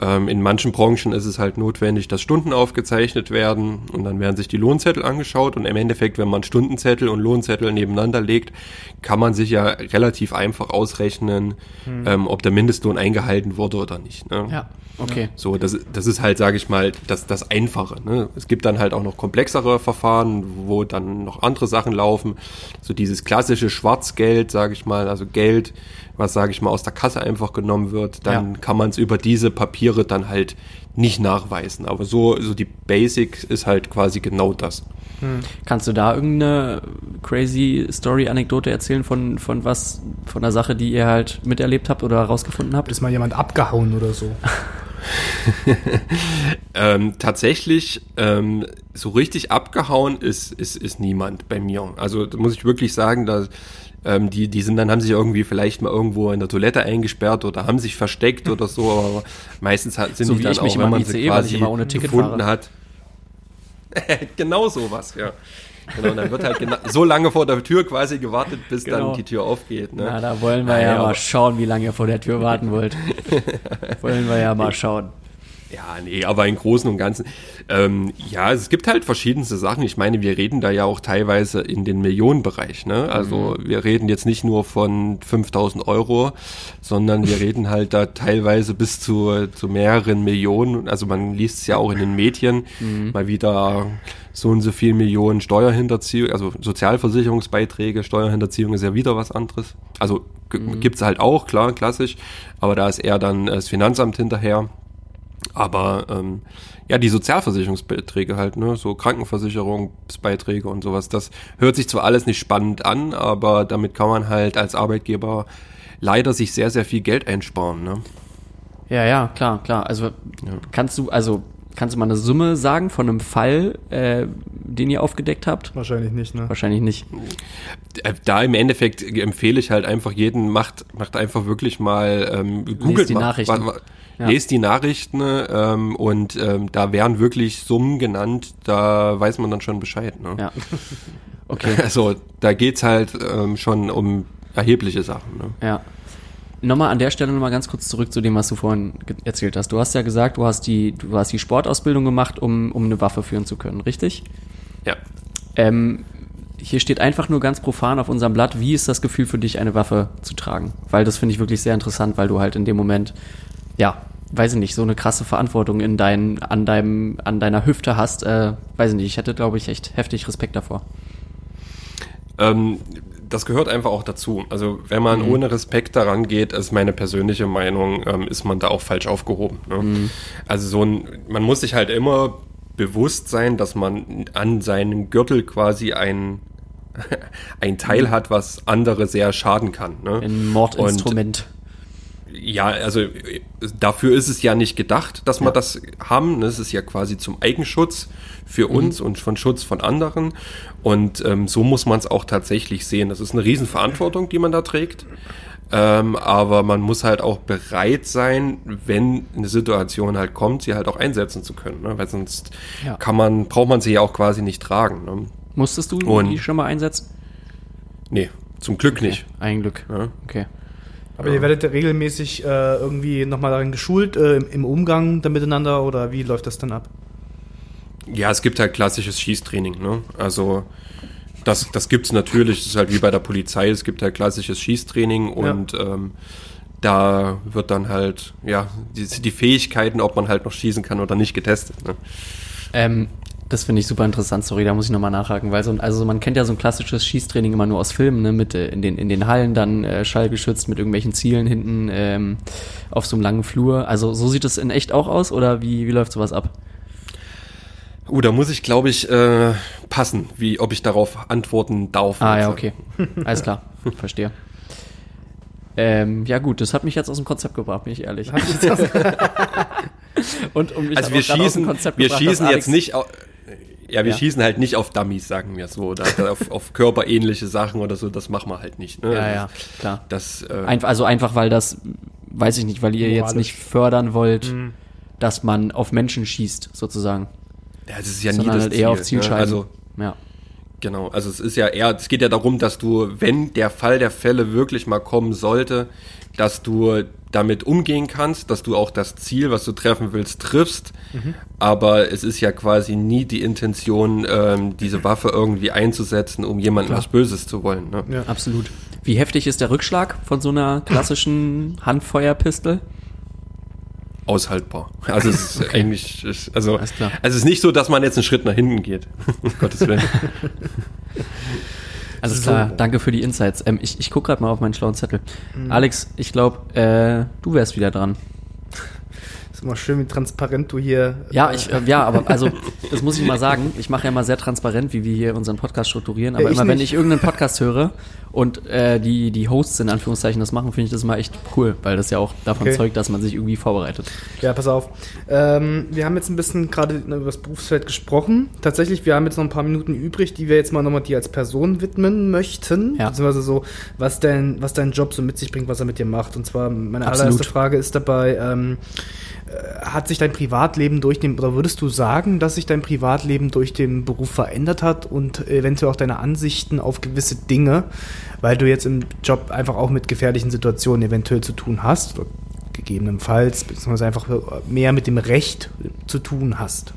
ähm, in manchen Branchen ist es halt notwendig, dass Stunden aufgezeichnet werden und dann werden sich die Lohnzettel angeschaut. Und im Endeffekt, wenn man Stundenzettel und Lohnzettel nebeneinander legt, kann man sich ja relativ einfach ausrechnen, ähm, ob der Mindestlohn eingehalten wurde oder nicht. Ne? Ja, okay. So, das, das ist halt, sage ich mal, das, das Einfache. Ne? Es gibt dann halt auch noch komplexere Verfahren, wo dann noch andere Sachen laufen. So dieses klassische Schwarzgeld, sage ich mal, also Geld, was, sage ich mal, aus der Kasse einfach genommen wird, dann Ja. kann man es über diese Papiere dann halt nicht nachweisen. Aber so, so die Basic ist halt quasi genau das. Kannst du da irgendeine crazy Story, Anekdote erzählen von, von was, von einer Sache, die ihr halt miterlebt habt oder herausgefunden habt? Ist mal jemand abgehauen oder so? Ähm, tatsächlich, ähm, so richtig abgehauen ist, ist, ist niemand bei mir. Also da muss ich wirklich sagen, dass ähm, die, die sind dann, haben sich irgendwie vielleicht mal irgendwo in der Toilette eingesperrt oder haben sich versteckt oder so, aber meistens hat, sind So die dann ich auch, mich wenn immer man sie ICE, ich quasi immer ohne Ticket gefunden fahre. hat. genau sowas, ja. Genau, und dann wird halt so lange vor der Tür quasi gewartet, bis Genau. dann die Tür aufgeht. Ne? Na, da wollen wir Naja, ja mal schauen, wie lange ihr vor der Tür warten wollt. wollen wir ja mal schauen. Ja, nee, aber im Großen und Ganzen, ähm, ja, es gibt halt verschiedenste Sachen. Ich meine, wir reden da ja auch teilweise in den Millionenbereich, ne? Also wir reden jetzt nicht nur von 5000 Euro, sondern wir reden halt da teilweise bis zu, zu mehreren Millionen. Also man liest es ja auch in den Medien, mal wieder so und so viel Millionen Steuerhinterziehung, also Sozialversicherungsbeiträge, Steuerhinterziehung ist ja wieder was anderes. Also g- gibt's halt auch, klar, klassisch, aber da ist eher dann das Finanzamt hinterher. Aber ähm, ja, die Sozialversicherungsbeiträge halt, ne, so Krankenversicherungsbeiträge und sowas, das hört sich zwar alles nicht spannend an, aber damit kann man halt als Arbeitgeber leider sich sehr, sehr viel Geld einsparen, ne? Ja, ja, klar, klar. Also kannst du, also kannst du mal eine Summe sagen von einem Fall, äh, den ihr aufgedeckt habt? Wahrscheinlich nicht, ne? Wahrscheinlich nicht. Äh, Da im Endeffekt empfehle ich halt einfach jeden, macht, macht einfach wirklich mal, ähm, googelt die mal, Nachrichten. wa- Ja. Lest die Nachrichten ähm, und ähm, da werden wirklich Summen genannt, da weiß man dann schon Bescheid. Ne? Ja. Okay. Also da geht's halt ähm, schon um erhebliche Sachen. Ne? Ja. Nochmal an der Stelle nochmal ganz kurz zurück zu dem, was du vorhin erzählt hast. Du hast ja gesagt, du hast die, du hast die Sportausbildung gemacht, um, um eine Waffe führen zu können, richtig? Ja. Ähm, hier steht einfach nur ganz profan auf unserem Blatt, wie ist das Gefühl für dich, eine Waffe zu tragen? Weil das finde ich wirklich sehr interessant, weil du halt in dem Moment, ja, weiß ich nicht, so eine krasse Verantwortung in dein, an deinem, an deiner Hüfte hast. Äh, weiß ich nicht, ich hätte, glaube ich, echt heftig Respekt davor. Ähm, das gehört einfach auch dazu. Also wenn man Mhm. ohne Respekt daran geht, ist meine persönliche Meinung, ähm, ist man da auch falsch aufgehoben. Ne? Mhm. Also so ein, man muss sich halt immer bewusst sein, dass man an seinem Gürtel quasi ein ein Teil hat, was andere sehr schaden kann. Ne? Mhm. Ein Mordinstrument. Ja, also äh, dafür ist es ja nicht gedacht, dass wir das haben. Das ist ja quasi zum Eigenschutz für Mhm. uns und von Schutz von anderen. Und ähm, so muss man es auch tatsächlich sehen. Das ist eine Riesenverantwortung, die man da trägt. Ähm, aber man muss halt auch bereit sein, wenn eine Situation halt kommt, sie halt auch einsetzen zu können. Ne? Weil sonst Ja. kann man, braucht man sie ja auch quasi nicht tragen. Ne? Musstest du Und- die schon mal einsetzen? Nee, zum Glück nicht. Ein Glück. Ja. Okay. Aber ihr werdet regelmäßig äh, irgendwie nochmal darin geschult, äh, im, im Umgang da miteinander oder wie läuft das dann ab? Ja, es gibt halt klassisches Schießtraining. Ne? Also das, das gibt's natürlich. Das ist halt wie bei der Polizei. Es gibt halt klassisches Schießtraining und ähm, da wird dann halt ja die, die Fähigkeiten, ob man halt noch schießen kann oder nicht, getestet. Ne? Ähm, das finde ich super interessant, sorry, da muss ich nochmal nachhaken, weil so ein, also man kennt ja so ein klassisches Schießtraining immer nur aus Filmen, ne, mit äh, in den, in den Hallen dann äh, schallgeschützt mit irgendwelchen Zielen hinten ähm, auf so einem langen Flur. Also so sieht es in echt auch aus oder wie, wie läuft sowas ab? Uh, da muss ich, glaube ich, äh, passen, wie ob ich darauf antworten darf. Ah ja, okay. Alles klar, verstehe. Ähm, ja gut, das hat mich jetzt aus dem Konzept gebracht, bin ich ehrlich. Und um mich Also wir schießen, Konzept wir schießen jetzt Alex- nicht ja, wir Ja. schießen halt nicht auf Dummies, sagen wir so, oder auf, auf körperähnliche Sachen oder so, das machen wir halt nicht. Ne? Ja, ja, klar. Das, äh, Einf also einfach, weil das, weiß ich nicht, weil ihr jetzt Moralisch. nicht fördern wollt, dass man auf Menschen schießt, sozusagen. ja, das ist ja nie sondern das halt Ziel. eher auf ne? Zielscheiben. Also ja. Genau, also es ist ja eher, es geht ja darum, dass du, wenn der Fall der Fälle wirklich mal kommen sollte, dass du damit umgehen kannst, dass du auch das Ziel, was du treffen willst, triffst. Aber es ist ja quasi nie die Intention, ähm, diese Waffe irgendwie einzusetzen, um jemandem was Böses zu wollen. Ne? Ja. Absolut. Wie heftig ist der Rückschlag von so einer klassischen Handfeuerpistole? Aushaltbar. Also es ist eigentlich, ist, also, also es ist nicht so, dass man jetzt einen Schritt nach hinten geht. um Gottes Willen. Alles klar, danke für die Insights. Ähm, ich ich gucke gerade mal auf meinen schlauen Zettel. Alex, ich glaube, äh, du wärst wieder dran. Ist immer schön, wie transparent du hier. Ja, ich, äh, ja, aber also, das muss ich mal sagen. Ich mache ja mal sehr transparent, wie wir hier unseren Podcast strukturieren. Aber Ja, immer wenn nicht. ich irgendeinen Podcast höre und äh, die, die Hosts in Anführungszeichen das machen, finde ich das mal echt cool, weil das ja auch davon Okay. zeugt, dass man sich irgendwie vorbereitet. Ja, pass auf. Ähm, wir haben jetzt ein bisschen gerade über das Berufsfeld gesprochen. Tatsächlich, wir haben jetzt noch ein paar Minuten übrig, die wir jetzt mal nochmal dir als Person widmen möchten. Ja. Beziehungsweise so, was dein, was dein Job so mit sich bringt, was er mit dir macht. Und zwar, meine Absolut. allererste Frage ist dabei, ähm, äh, hat sich dein Privatleben durch den, oder würdest du sagen, dass sich dein Privatleben durch den Beruf verändert hat und eventuell auch deine Ansichten auf gewisse Dinge, weil du jetzt im Job einfach auch mit gefährlichen Situationen eventuell zu tun hast, oder gegebenenfalls, beziehungsweise einfach mehr mit dem Recht zu tun hast?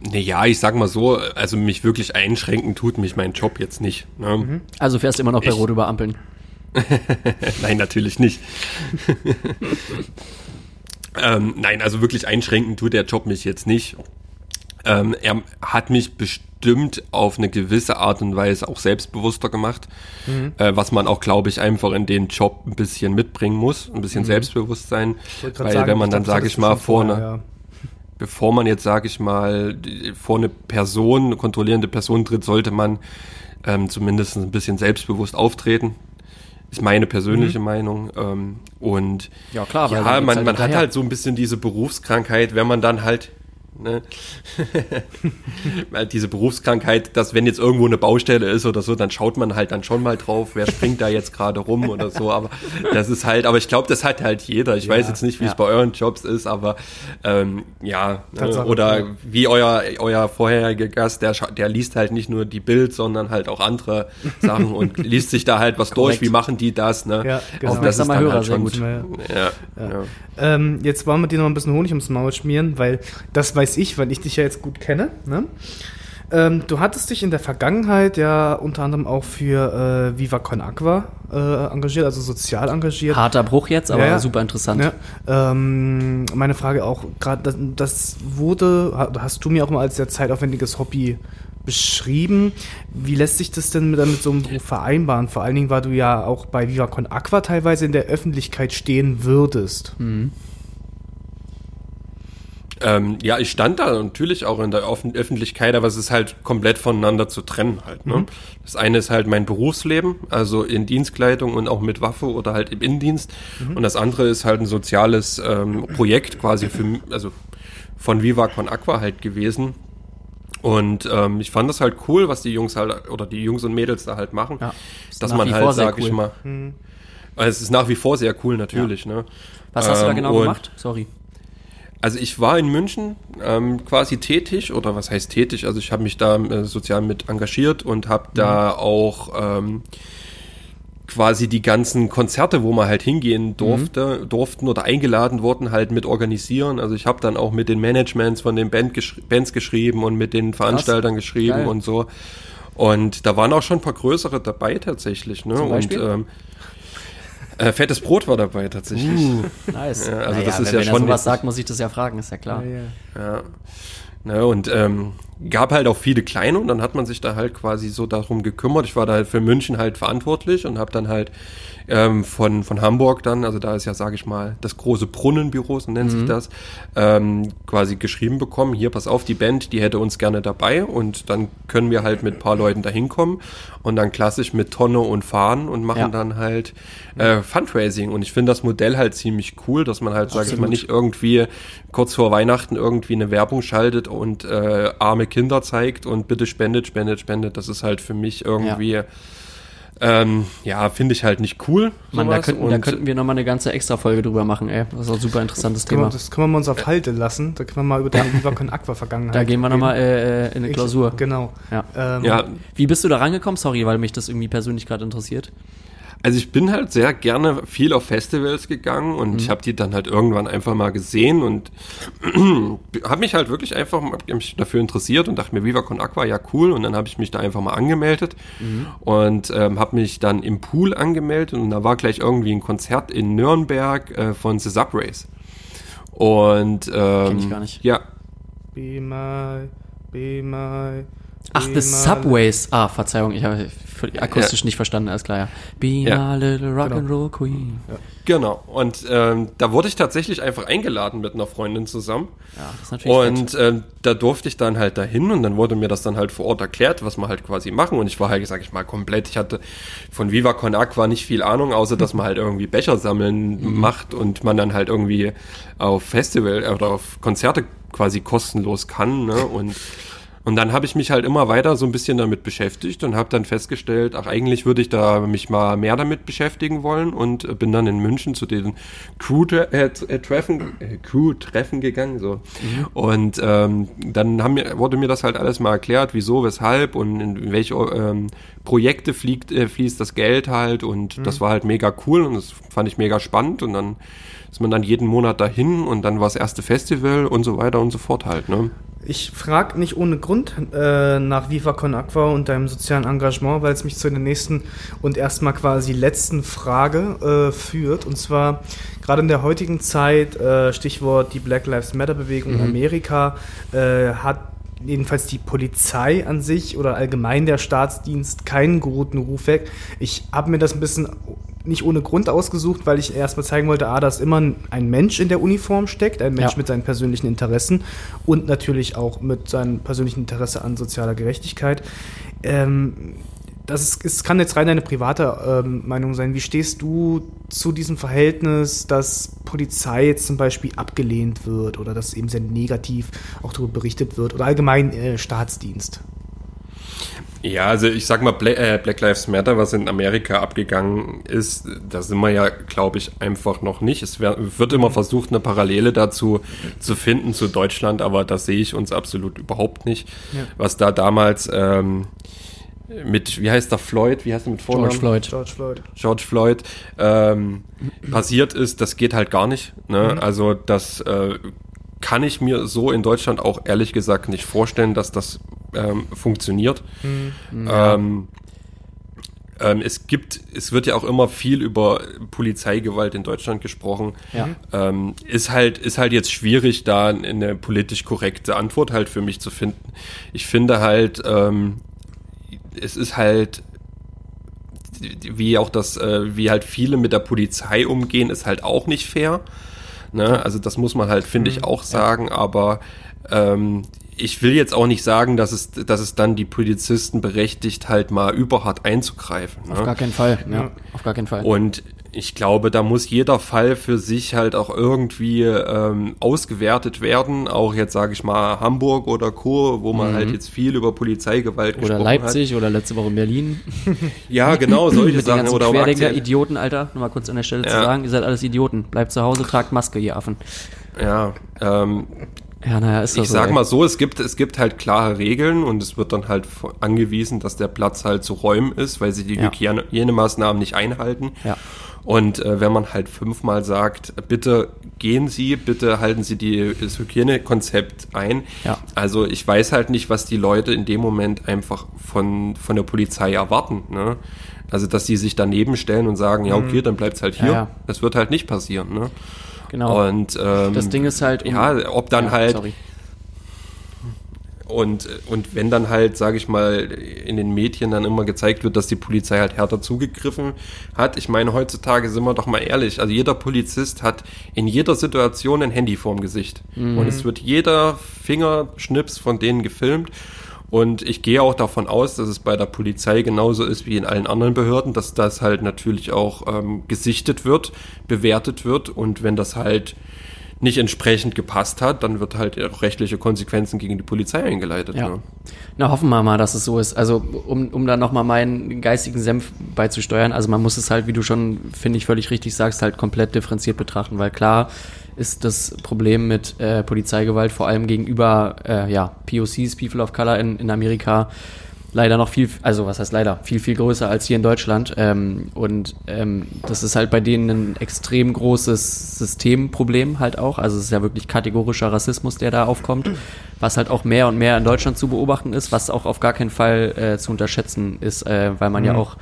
Naja, ich sag mal so, also mich wirklich einschränken tut mich mein Job jetzt nicht. Ne? Also fährst immer noch bei Ich- Rot über Ampeln. Nein, natürlich nicht. ähm, nein, also wirklich einschränken tut der Job mich jetzt nicht. Ähm, er hat mich bestimmt auf eine gewisse Art und Weise auch selbstbewusster gemacht, äh, was man auch, glaube ich, einfach in den Job ein bisschen mitbringen muss, ein bisschen Selbstbewusstsein, wollte grad weil sagen, wenn man dann, sage ich mal, vorne, vorher, ja. bevor man jetzt, sage ich mal, vor eine Person, eine kontrollierende Person tritt, sollte man ähm, zumindest ein bisschen selbstbewusst auftreten. Ist meine persönliche Meinung. Ähm, und Ja, klar, ja, man, halt man hat halt so ein bisschen diese Berufskrankheit, wenn man dann halt Ne? Diese Berufskrankheit, dass wenn jetzt irgendwo eine Baustelle ist oder so, dann schaut man halt dann schon mal drauf, wer springt da jetzt gerade rum oder so. Aber das ist halt, aber ich glaube, das hat halt jeder. Ich weiß jetzt nicht, wie ja. es bei euren Jobs ist, aber ähm, ja. Ne? Tatsache, Oder ja. wie euer, euer vorheriger Gast, der, der liest halt nicht nur die Bild, sondern halt auch andere Sachen und liest sich da halt was durch, wie machen die das, ne? Ja, genau. Und das ist dann Hörer, halt schon, gut. Ja, ja. Ähm, jetzt wollen wir dir noch ein bisschen Honig ums Maul schmieren, weil das weiß ich, weil ich dich ja jetzt gut kenne. Ne? Ähm, du hattest dich in der Vergangenheit ja unter anderem auch für äh, Viva Con Aqua äh, engagiert, also sozial engagiert. Harter Bruch jetzt, aber Ja, super interessant. Ja, ähm, meine Frage auch gerade, das, das wurde, ha- hast du mir auch mal als sehr zeitaufwendiges Hobby beschrieben. Wie lässt sich das denn mit, mit so einem Beruf vereinbaren? Vor allen Dingen, weil du ja auch bei Viva Con Aqua teilweise in der Öffentlichkeit stehen würdest. Mhm. Ähm, ja, ich stand da natürlich auch in der Öffentlichkeit, aber es ist halt komplett voneinander zu trennen halt. Ne? Das eine ist halt mein Berufsleben, also in Dienstkleidung und auch mit Waffe oder halt im Innendienst. Und das andere ist halt ein soziales ähm, Projekt quasi für, also von Viva Con Aqua halt gewesen. Und ähm, ich fand das halt cool, was die Jungs halt oder die Jungs und Mädels da halt machen. Ja, dass man halt, sag ich cool. mal, also es ist nach wie vor sehr cool natürlich. Ne? Was hast du da Ähm, genau gemacht? Sorry. Also ich war in München ähm, quasi tätig oder was heißt tätig? Also ich habe mich da äh, sozial mit engagiert und habe da auch ähm, quasi die ganzen Konzerte, wo man halt hingehen durfte, durften oder eingeladen wurden, halt mit organisieren. Also ich habe dann auch mit den Managements von den Band geschri Bands geschrieben und mit den Veranstaltern geschrieben Geil. und so. Und da waren auch schon ein paar größere dabei tatsächlich. Ne? Zum Beispiel? Und ähm, äh, Fettes Brot war dabei tatsächlich. Nice. Ja, also das ist wenn, ja wenn er schon sowas jetzt- sagt, muss ich das ja fragen, ist ja klar. Ja. Ne, und ähm, gab halt auch viele kleine und dann hat man sich da halt quasi so darum gekümmert. Ich war da halt für München halt verantwortlich und habe dann halt ähm, von, von Hamburg dann, also da ist ja, sage ich mal, das große Brunnenbüro, so nennt sich das, ähm, quasi geschrieben bekommen, hier, pass auf, die Band, die hätte uns gerne dabei und dann können wir halt mit ein paar Leuten da hinkommen und dann klassisch mit Tonne und Fahren und machen Ja. dann halt äh, Fundraising. Und ich finde das Modell halt ziemlich cool, dass man halt, sage ich mal, nicht irgendwie kurz vor Weihnachten irgendwie eine Werbung schaltet und äh, arme Kinder zeigt und bitte spendet, spendet, spendet. Das ist halt für mich irgendwie, ja, ähm, ja finde ich halt nicht cool. Mann, da könnten, da könnten wir nochmal eine ganze extra Folge drüber machen, ey. Das ist auch ein super interessantes Können wir, Thema. das können wir mal uns auf Halte lassen. Da können wir mal über deine Viva Con Aqua Vergangenheit Da gehen wir nochmal äh, äh, in eine Klausur. Ich, genau. Ja. Ähm, ja, Wie bist du da rangekommen? Sorry, weil mich das irgendwie persönlich gerade interessiert. Also ich bin halt sehr gerne viel auf Festivals gegangen und Mhm. ich habe die dann halt irgendwann einfach mal gesehen und habe mich halt wirklich einfach mich dafür interessiert und dachte mir, Viva Con Aqua, ja cool. Und dann habe ich mich da einfach mal angemeldet Mhm. und ähm, habe mich dann im Pool angemeldet und da war gleich irgendwie ein Konzert in Nürnberg äh, von The Subways. Und ähm, Kenn ich gar nicht. Ja, Be my, be my. Ach, The Subways. Ah, Verzeihung, ich habe akustisch nicht verstanden, alles klar, ja. Be Ja. my little rock'n'roll queen. genau. Und ähm, da wurde ich tatsächlich einfach eingeladen mit einer Freundin zusammen. Ja, das ist natürlich. Und ähm, da durfte ich dann halt dahin und dann wurde mir das dann halt vor Ort erklärt, was wir halt quasi machen. Und ich war halt, sag ich mal, komplett, ich hatte von Viva Con Aqua nicht viel Ahnung, außer dass man halt irgendwie Becher sammeln Mhm. macht und man dann halt irgendwie auf Festival äh, oder auf Konzerte quasi kostenlos kann. Ne? Und und dann habe ich mich halt immer weiter so ein bisschen damit beschäftigt und habe dann festgestellt, ach eigentlich würde ich da mich mal mehr damit beschäftigen wollen und äh, bin dann in München zu den Crew-Treffen äh, Crew-Treffen gegangen so. Und ähm, dann haben mir, wurde mir das halt alles mal erklärt, wieso, weshalb und in welche ähm, Projekte fliegt, äh, fließt das Geld halt und das war halt mega cool und das fand ich mega spannend und dann ist man dann jeden Monat dahin und dann war das erste Festival und so weiter und so fort halt, ne? Ich frage nicht ohne Grund äh, nach Viva Con Aqua und deinem sozialen Engagement, weil es mich zu der nächsten und erstmal quasi letzten Frage äh, führt. Und zwar gerade in der heutigen Zeit, äh, Stichwort die Black Lives Matter Bewegung in Amerika, äh, hat jedenfalls die Polizei an sich oder allgemein der Staatsdienst keinen guten Ruf weg. Ich habe mir das ein bisschen nicht ohne Grund ausgesucht, weil ich erstmal zeigen wollte, ah, dass immer ein Mensch in der Uniform steckt, ein Mensch Ja. mit seinen persönlichen Interessen und natürlich auch mit seinem persönlichen Interesse an sozialer Gerechtigkeit. Ähm, das ist, es kann jetzt rein eine private ähm, Meinung sein. Wie stehst du zu diesem Verhältnis, dass Polizei jetzt zum Beispiel abgelehnt wird oder dass eben sehr negativ auch darüber berichtet wird oder allgemein äh, Staatsdienst? Ja, also ich sag mal, Black, äh, Black Lives Matter, was in Amerika abgegangen ist, da sind wir ja, glaube ich, einfach noch nicht. Es wär, wird immer versucht, eine Parallele dazu zu finden zu Deutschland, aber das sehe ich uns absolut überhaupt nicht. Ja. Was da damals ähm, mit, wie heißt der Floyd, wie heißt er mit Vornamen? George Floyd. George Floyd. George Floyd ähm, passiert ist, das geht halt gar nicht. Ne? Also das äh, kann ich mir so in Deutschland auch ehrlich gesagt nicht vorstellen, dass das ähm, funktioniert. Ähm, ähm, es gibt, es wird ja auch immer viel über Polizeigewalt in Deutschland gesprochen. Ja. Ähm, ist halt, ist halt jetzt schwierig, da eine politisch korrekte Antwort halt für mich zu finden. Ich finde halt, ähm, es ist halt, wie auch das, äh, wie halt viele mit der Polizei umgehen, ist halt auch nicht fair. Ne? Also das muss man halt, finde ich, auch sagen, aber ähm, ich will jetzt auch nicht sagen, dass es, dass es dann die Polizisten berechtigt, halt mal überhart einzugreifen. Ne? Auf gar keinen Fall. Ja, auf gar keinen Fall. Und ich glaube, da muss jeder Fall für sich halt auch irgendwie ähm, ausgewertet werden. Auch jetzt sage ich mal Hamburg oder Co., wo man halt jetzt viel über Polizeigewalt Mhm. oder gesprochen Leipzig oder letzte Woche in Berlin. hat. Ja, genau, solche Mit den Sachen. ganzen Oder auch Querdenker, Idioten, Alter. Nur mal kurz an der Stelle zu Ja. sagen, ihr seid alles Idioten. Bleibt zu Hause, tragt Maske, ihr Affen. Ja, ähm, Ja, naja, ist das ich so. sag ey. mal so, es gibt, es gibt halt klare Regeln und es wird dann halt angewiesen, dass der Platz halt zu räumen ist, weil sie die Ja. Hygiene- Hygienemaßnahmen nicht einhalten. Ja. Und äh, wenn man halt fünfmal sagt, bitte gehen Sie, bitte halten Sie die, das Hygienekonzept ein. Ja. Also ich weiß halt nicht, was die Leute in dem Moment einfach von, von der Polizei erwarten. Ne? Also dass die sich daneben stellen und sagen, ja okay, dann bleibt's halt hier. Mhm. Ja, ja. Das wird halt nicht passieren. Ne? Genau. Und ähm, das Ding ist halt. um- ja, ob dann Ja, halt Sorry. und, und wenn dann halt, sage ich mal, in den Medien dann immer gezeigt wird, dass die Polizei halt härter zugegriffen hat. Ich meine, heutzutage sind wir doch mal ehrlich, also jeder Polizist hat in jeder Situation ein Handy vorm Gesicht. Und es wird jeder Fingerschnips von denen gefilmt. Und ich gehe auch davon aus, dass es bei der Polizei genauso ist wie in allen anderen Behörden, dass das halt natürlich auch ähm, gesichtet wird, bewertet wird. Und wenn das halt nicht entsprechend gepasst hat, dann wird halt auch rechtliche Konsequenzen gegen die Polizei eingeleitet. Ja. Ne? Na, hoffen wir mal, dass es so ist. Also, um, um da nochmal meinen geistigen Senf beizusteuern, also man muss es halt, wie du schon, finde ich, völlig richtig sagst, halt komplett differenziert betrachten, weil klar ist das Problem mit äh, Polizeigewalt vor allem gegenüber äh, ja, POCs, People of Color in, in Amerika, leider noch viel, also was heißt leider, viel, viel größer als hier in Deutschland. Ähm, und ähm, das ist halt bei denen ein extrem großes Systemproblem halt auch. Also es ist ja wirklich kategorischer Rassismus, der da aufkommt, was halt auch mehr und mehr in Deutschland zu beobachten ist, was auch auf gar keinen Fall äh, zu unterschätzen ist, äh, weil man ja auch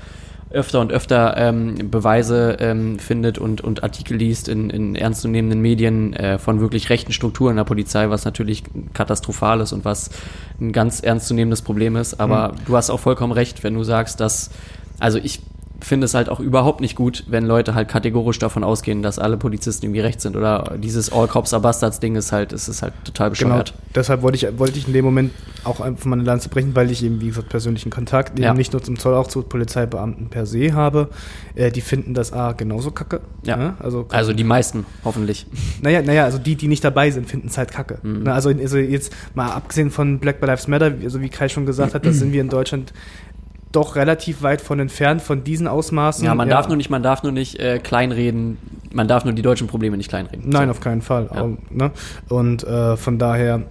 öfter und öfter ähm, Beweise ähm, findet und, und Artikel liest in, in ernstzunehmenden Medien äh, von wirklich rechten Strukturen der Polizei, was natürlich katastrophal ist und was ein ganz ernstzunehmendes Problem ist. Aber du hast auch vollkommen recht, wenn du sagst, dass, also ich finde es halt auch überhaupt nicht gut, wenn Leute halt kategorisch davon ausgehen, dass alle Polizisten irgendwie recht sind oder dieses All Cops are Bastards Ding ist halt, es ist halt total Genau, bescheuert. deshalb wollte ich, wollte ich in dem Moment auch einfach meine Lanze brechen, weil ich eben, wie gesagt, persönlichen Kontakt Ja. eben nicht nur zum Zoll, auch zu Polizeibeamten per se habe. Äh, die finden das A genauso kacke. Ja. ne? Also, Also die meisten, hoffentlich. naja, naja, also die, die nicht dabei sind, finden es halt kacke. Mhm. Ne, Also, also jetzt mal abgesehen von Black Lives Matter, also wie Kai schon gesagt hat, da sind wir in Deutschland doch relativ weit von entfernt von diesen Ausmaßen. Ja, man darf nur nicht, man darf nur nicht äh, kleinreden, man darf nur die deutschen Probleme nicht kleinreden. Nein, So. auf keinen Fall. Ja. Auch, ne? Und äh, von daher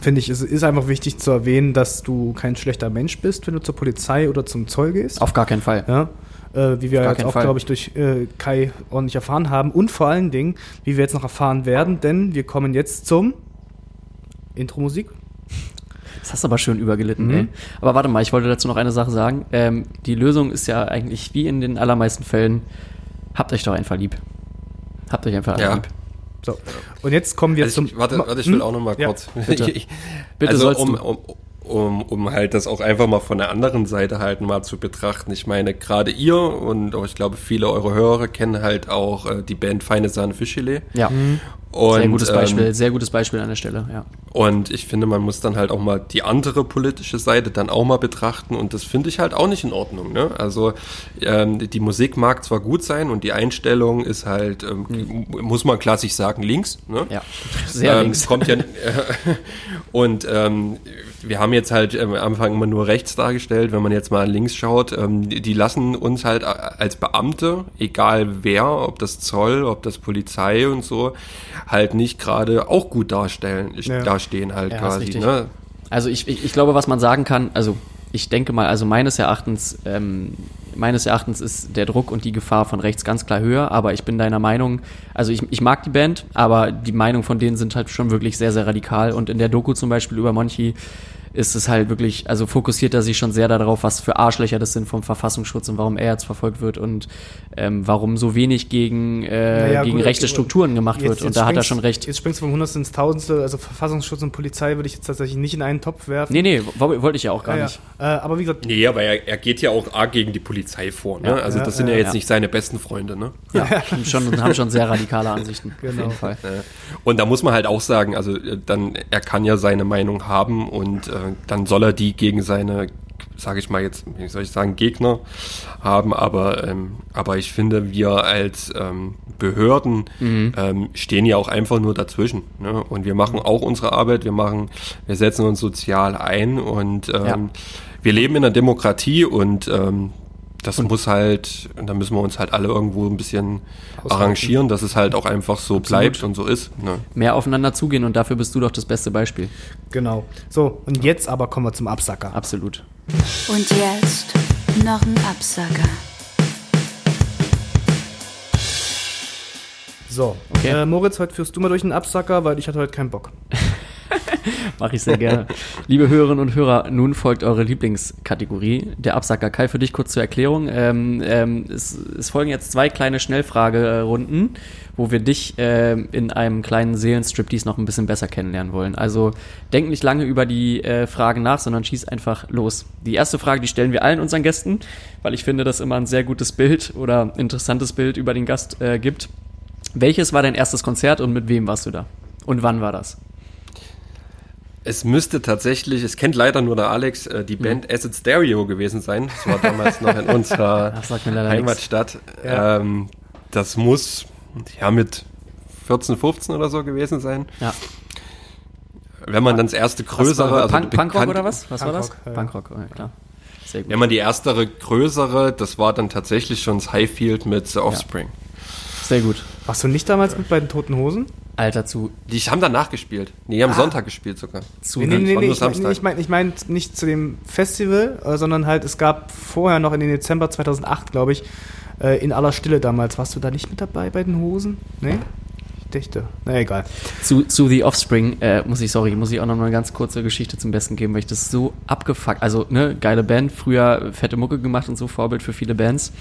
finde ich, es ist einfach wichtig zu erwähnen, dass du kein schlechter Mensch bist, wenn du zur Polizei oder zum Zoll gehst. Auf gar keinen Fall. Ja, äh, wie wir jetzt auch, glaube ich, durch äh, Kai ordentlich erfahren haben. Und vor allen Dingen, wie wir jetzt noch erfahren werden, denn wir kommen jetzt zum Intro-Musik. Das hast du aber schön übergelitten, Mhm. ey. Aber warte mal, ich wollte dazu noch eine Sache sagen. Ähm, die Lösung ist ja eigentlich wie in den allermeisten Fällen, habt euch doch einfach lieb. Habt euch einfach Ja. lieb. So. Und jetzt kommen wir Also zum. ich, warte, warte, ich will auch noch mal Ja, kurz. bitte. Ich- Bitte also sollst um, du. um, um, um halt das auch einfach mal von der anderen Seite halt mal zu betrachten. Ich meine, gerade ihr und auch ich glaube viele eure Hörer kennen halt auch äh, die Band Feine Sahne Fischfilet. Ja. Und, sehr gutes Beispiel, Ähm, sehr gutes Beispiel an der Stelle, ja. und ich finde, man muss dann halt auch mal die andere politische Seite dann auch mal betrachten und das finde ich halt auch nicht in Ordnung. Ne? Also ähm, die, Musik mag zwar gut sein und die Einstellung ist halt, ähm, muss man klassisch sagen, links. Ne? Ja. Sehr ähm, links. Kommt ja, und ähm, wir haben jetzt halt am Anfang immer nur rechts dargestellt. Wenn man jetzt mal links schaut, ähm, die lassen uns halt als Beamte, egal wer, ob das Zoll, ob das Polizei und so, halt nicht gerade auch gut darstellen, Ja. dastehen halt Ja, quasi. Ne? Also ich, ich, ich glaube, was man sagen kann, also ich denke mal, also meines Erachtens, ähm, meines Erachtens ist der Druck und die Gefahr von rechts ganz klar höher, aber ich bin deiner Meinung, also ich, ich mag die Band, aber die Meinung von denen sind halt schon wirklich sehr, sehr radikal und in der Doku zum Beispiel über Monchi ist es halt wirklich, also fokussiert er sich schon sehr darauf, was für Arschlöcher das sind vom Verfassungsschutz und warum er jetzt verfolgt wird und ähm, warum so wenig gegen, äh, Naja, gegen gut, rechte aber Strukturen gemacht Jetzt- wird. jetzt Und da hat er schon recht. Jetzt springst du vom Hundertsten ins Tausendste, also Verfassungsschutz und Polizei würde ich jetzt tatsächlich nicht in einen Topf werfen. Nee, nee, wo- wollte ich ja auch gar Ja, nicht. ja. Äh, aber wie gesagt, Nee, aber er, er geht ja auch arg gegen die Polizei vor. Ne? Ja. also Ja, das sind ja, ja jetzt ja. nicht seine besten Freunde. Ne? Ja, haben schon, haben schon sehr radikale Ansichten. Auf Genau. jeden Fall. Und da muss man halt auch sagen, also äh, dann, er kann ja seine Meinung haben und äh, dann soll er die gegen seine, sage ich mal jetzt, wie soll ich sagen, Gegner haben. Aber, ähm, aber ich finde, wir als ähm, Behörden ähm, stehen ja auch einfach nur dazwischen. Ne? Und wir machen auch unsere Arbeit, wir machen, wir setzen uns sozial ein und ähm, Ja. wir leben in einer Demokratie und ähm, das muss halt, und da müssen wir uns halt alle irgendwo ein bisschen arrangieren, dass es halt auch einfach so bleibt und so ist. Ne? Mehr aufeinander zugehen und dafür bist du doch das beste Beispiel. genau. So, und jetzt aber kommen wir zum Absacker. Absolut. Und jetzt noch ein Absacker. So, Okay. äh, Moritz, heute führst du mal durch den Absacker, weil ich hatte heute keinen Bock. Mache ich sehr gerne. Liebe Hörerinnen und Hörer, nun folgt eure Lieblingskategorie, der Absacker. Kai, für dich kurz zur Erklärung. Ähm, ähm, es, es folgen jetzt zwei kleine Schnellfragerunden, wo wir dich ähm, in einem kleinen Seelenstriptease noch ein bisschen besser kennenlernen wollen. Also denk nicht lange über die äh, Fragen nach, sondern schieß einfach los. Die erste Frage, die stellen wir allen unseren Gästen, weil ich finde, dass immer ein sehr gutes Bild oder interessantes Bild über den Gast äh, gibt. Welches war dein erstes Konzert und mit wem warst du da? Und wann war das? Es müsste tatsächlich, es kennt leider nur der Alex, äh, die Band Acid Stereo gewesen sein. Das war damals noch in unserer Heimatstadt. Ja. Ähm, das muss ja mit 14, 15 oder so gewesen sein. Ja. Wenn man dann das erste Was größere, war, also Punk, Punkrock bekannt- oder was? Was war das? Punkrock, ja. Punkrock, oh, ja, klar. Sehr gut. Wenn man die erstere größere, das war dann tatsächlich schon das Highfield mit The Offspring. Sehr gut. Warst du nicht damals mit bei den Toten Hosen? Alter, zu, Die haben danach gespielt. Nee, die haben Sonntag gespielt sogar. zu Nee, nee, nee, nee ich meine ich mein, ich mein nicht zu dem Festival, äh, sondern halt, es gab vorher noch in den Dezember 2008, glaube ich, äh, in aller Stille damals. Warst du da nicht mit dabei bei den Hosen? Nee? Ich dächte. Na egal. zu, zu The Offspring, äh, muss ich, sorry, muss ich auch noch mal eine ganz kurze Geschichte zum Besten geben, weil ich das so abgefuckt, also, ne, geile Band, früher fette Mucke gemacht und so, Vorbild für viele Bands.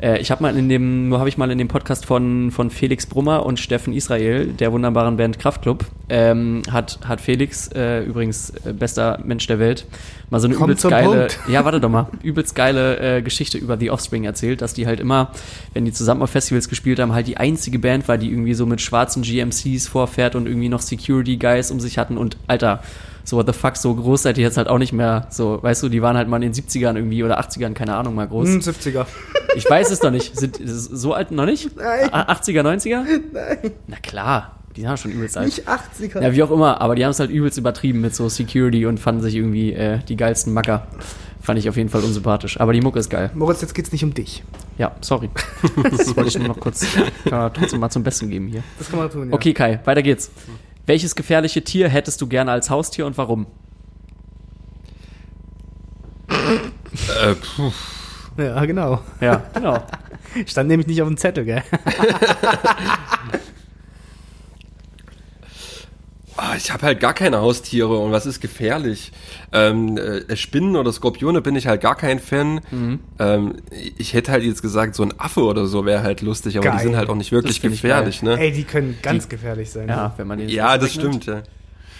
Äh, ich habe mal in dem, nur habe ich mal in dem Podcast von, von Felix Brummer und Steffen Israel, der wunderbaren Band Kraftklub, ähm, hat, hat Felix, äh, übrigens äh, bester Mensch der Welt, mal so eine Komm übelst geile, Punkt. ja, warte doch mal, übelst geile äh, Geschichte über The Offspring erzählt, dass die halt immer, wenn die zusammen auf Festivals gespielt haben, halt die einzige Band war, die irgendwie so mit schwarzen GMCs vorfährt und irgendwie noch Security Guys um sich hatten und Alter, so what the fuck, so groß seid ihr jetzt halt auch nicht mehr. So, weißt du, die waren halt mal in den 70ern irgendwie oder 80ern, keine Ahnung, mal groß. Hm, 70er. Ich weiß es doch nicht. Sind so alt noch nicht? Nein. A- 80er, 90er? Nein, Na klar, die ja schon übelst alt. nicht 80er. Ja, wie auch immer, aber die haben es halt übelst übertrieben mit so Security und fanden sich irgendwie äh, die geilsten Macker. Fand ich auf jeden Fall unsympathisch. Aber die Mucke ist geil. Moritz, jetzt geht's nicht um dich. Ja, sorry. Das wollte ich nur noch kurz kann man trotzdem mal zum Besten geben hier. Das kann man tun, ja. Okay, Kai, weiter geht's. Welches gefährliche Tier hättest du gerne als Haustier und warum? Äh, puh. Ja, genau. Ja, genau. Stand nämlich nicht auf dem Zettel, gell? Ah, ich habe halt gar keine Haustiere und was ist gefährlich? Ähm, äh, Spinnen oder Skorpione bin ich halt gar kein Fan. Mhm. Ähm, ich hätte halt jetzt gesagt, so ein Affe oder so wäre halt lustig, aber Geil. die sind halt auch nicht wirklich gefährlich, ne? Ey, die können ganz gefährlich sein. Ja, wenn man den Ja, das stimmt, ja.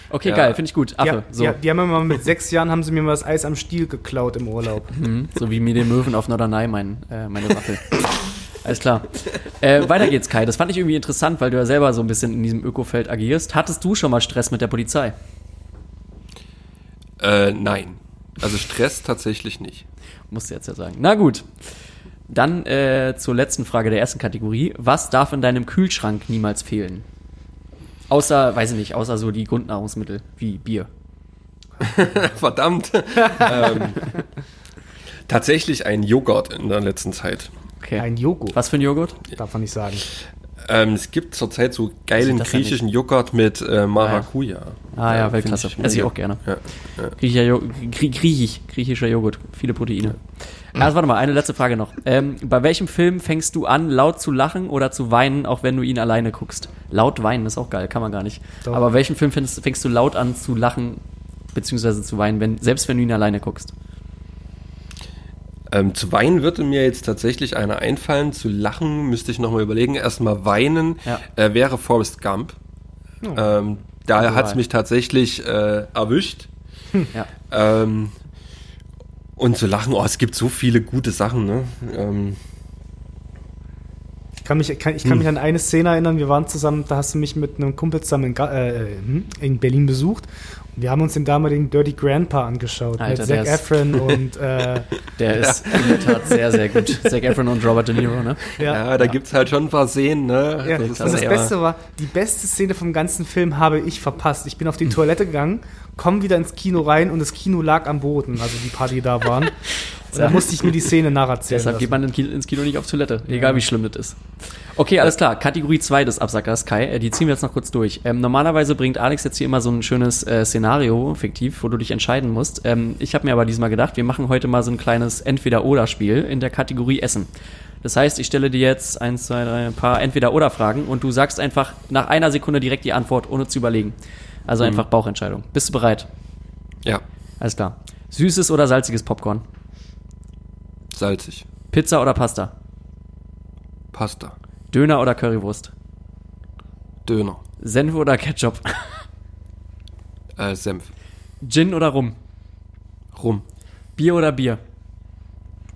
Okay, Ja. geil, finde ich gut. Die, Affe, so. die, die haben mir mal mit sechs Jahren haben sie mir mal das Eis am Stiel geklaut im Urlaub. Mhm, so wie mir den Möwen auf Norderney, mein, äh, meine Waffel. Alles klar. Äh, weiter geht's, Kai. Das fand ich irgendwie interessant, weil du ja selber so ein bisschen in diesem Ökofeld agierst. Hattest du schon mal Stress mit der Polizei? Äh, nein. Also Stress tatsächlich nicht. Musst du jetzt ja sagen. Na gut. Dann äh, zur letzten Frage der ersten Kategorie. Was darf in deinem Kühlschrank niemals fehlen? Außer, weiß ich nicht, außer so die Grundnahrungsmittel wie Bier. Verdammt. ähm, tatsächlich ein Joghurt in der letzten Zeit. Okay. Ein Joghurt. Was für ein Joghurt? Darf man nicht sagen. Ähm, es gibt zurzeit so geilen griechischen Joghurt mit äh, Maracuja. Ah ja, find Weltklasse. Esse ich auch gerne. Ja, ja. Griechischer, jo Grie Griechisch, griechischer Joghurt. Viele Proteine. Also warte mal, eine letzte Frage noch. Ähm, bei welchem Film fängst du an, laut zu lachen oder zu weinen, auch wenn du ihn alleine guckst? Laut weinen ist auch geil, kann man gar nicht. Doch. Aber welchen Film fängst, fängst du laut an zu lachen beziehungsweise zu weinen, wenn, selbst wenn du ihn alleine guckst? Ähm, zu weinen würde mir jetzt tatsächlich einer einfallen. Zu lachen müsste ich nochmal überlegen. Erstmal weinen Ja. äh, wäre Forrest Gump. Ähm, da hat es mich tatsächlich äh, erwischt. Ja. Ähm, und zu lachen, oh, es gibt so viele gute Sachen. Ne? Ähm, Ich kann mich, kann, ich kann mich an eine Szene erinnern, wir waren zusammen, da hast du mich mit einem Kumpel zusammen in, Ga- äh, hm, in Berlin besucht. Wir haben uns den damaligen Dirty Grandpa angeschaut Alter, mit der Zac ist- Efron und äh, Der ist in der Tat sehr, sehr gut. Zac Efron und Robert De Niro, ne? ja, da gibt's halt schon ein paar Szenen. Ne? Ja, Das und das ja- Beste war, die beste Szene vom ganzen Film habe ich verpasst. Ich bin auf die Toilette gegangen, komm wieder ins Kino rein und das Kino lag am Boden, also die Party da waren. Und da musste ich mir die Szene nacherzählen. Deshalb geht man ins Kino nicht auf Toilette, egal wie schlimm das ist. Okay, alles klar. Kategorie 2 des Absackers, Kai. Äh, die ziehen wir jetzt noch kurz durch. Ähm, normalerweise bringt Alex jetzt hier immer so ein schönes äh, Szenario, fiktiv, wo du dich entscheiden musst. Ähm, ich habe mir aber diesmal gedacht, wir machen heute mal so ein kleines Entweder-Oder-Spiel in der Kategorie Essen. Das heißt, ich stelle dir jetzt eins, zwei, drei, ein paar Entweder-Oder-Fragen und du sagst einfach nach einer Sekunde direkt die Antwort, ohne zu überlegen. Also einfach Bauchentscheidung. Bist du bereit? Ja, Alles klar. Süßes oder salziges Popcorn? salzig. Pizza oder Pasta? Pasta. Döner oder Currywurst? Döner. Senf oder Ketchup? Äh, Senf. Gin oder Rum? Rum. Bier oder Bier?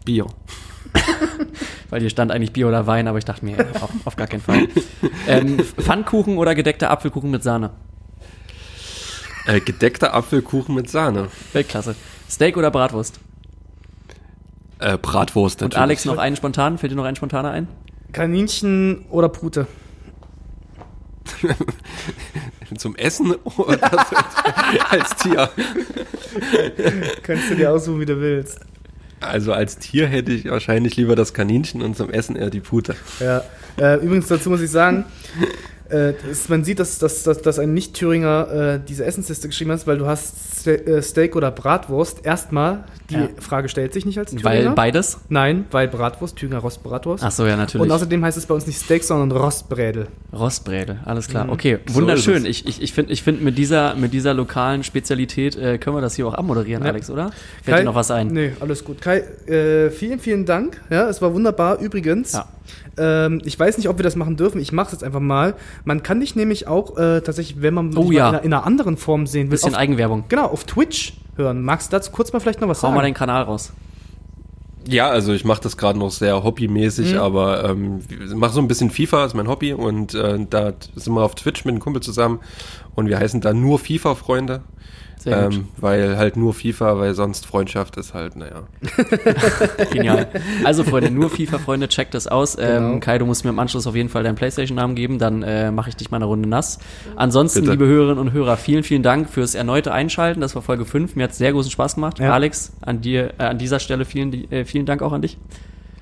Bier. Weil hier stand eigentlich Bier oder Wein, aber ich dachte mir, ja, auf, auf gar keinen Fall. Ähm, Pfannkuchen oder gedeckter Apfelkuchen mit Sahne? Äh, gedeckter Apfelkuchen mit Sahne. Weltklasse. Steak oder Bratwurst? Äh, Bratwurst Und Alex noch einen spontan? Fällt dir noch ein spontaner ein? Kaninchen oder Pute? Zum Essen oder als Tier? Kannst du dir aussuchen, wie du willst. Also als Tier hätte ich wahrscheinlich lieber das Kaninchen und zum Essen eher die Pute. Ja. Äh, übrigens dazu muss ich sagen, äh, das, man sieht, dass, dass, dass, dass ein Nicht-Thüringer äh, diese Essensliste geschrieben hat, weil du hast Ste äh, Steak oder Bratwurst. Erstmal, die Ja. Frage stellt sich nicht als Thüringer. Weil beides? Nein, weil Bratwurst, Thüringer Rostbratwurst. Ach so, ja, natürlich. Und außerdem heißt es bei uns nicht Steak, sondern Rostbrädel. Rostbrädel, alles klar. Mhm. Okay, So wunderschön. ist ich ich, ich finde, ich find, mit, dieser, mit dieser lokalen Spezialität äh, können wir das hier auch abmoderieren, Ja. Alex, oder? Fällt dir noch was ein? Nee, alles gut. Kai, äh, vielen, vielen Dank. Ja, es war wunderbar. Übrigens, Ja. ähm, ich weiß nicht, ob wir das machen dürfen. Ich mache es jetzt einfach mal. Man kann dich nämlich auch äh, tatsächlich, wenn man Oh dich mal ja. in, einer, in einer anderen Form sehen will, Bisschen auf, Eigenwerbung. genau, auf Twitch hören. Magst du dazu kurz mal vielleicht noch was Hau sagen? mal deinen Kanal raus. Ja, also ich mache das gerade noch sehr hobbymäßig, Mhm. aber ähm, mache so ein bisschen FIFA, ist mein Hobby und äh, da sind wir auf Twitch mit einem Kumpel zusammen und wir heißen da nur FIFA-Freunde. Sehr gut. Ähm, weil halt nur FIFA, weil sonst Freundschaft ist halt, naja. Genial. Also Freunde, nur FIFA-Freunde, checkt das aus. Genau. Ähm, Kai, du musst mir im Anschluss auf jeden Fall deinen Playstation-Namen geben, dann äh, mache ich dich mal eine Runde nass. Ansonsten, Bitte. liebe Hörerinnen und Hörer, vielen, vielen Dank fürs erneute Einschalten. Das war Folge 5. Mir hat sehr großen Spaß gemacht. Ja. Alex, an dir, äh, an dieser Stelle vielen, äh, vielen Dank auch an dich,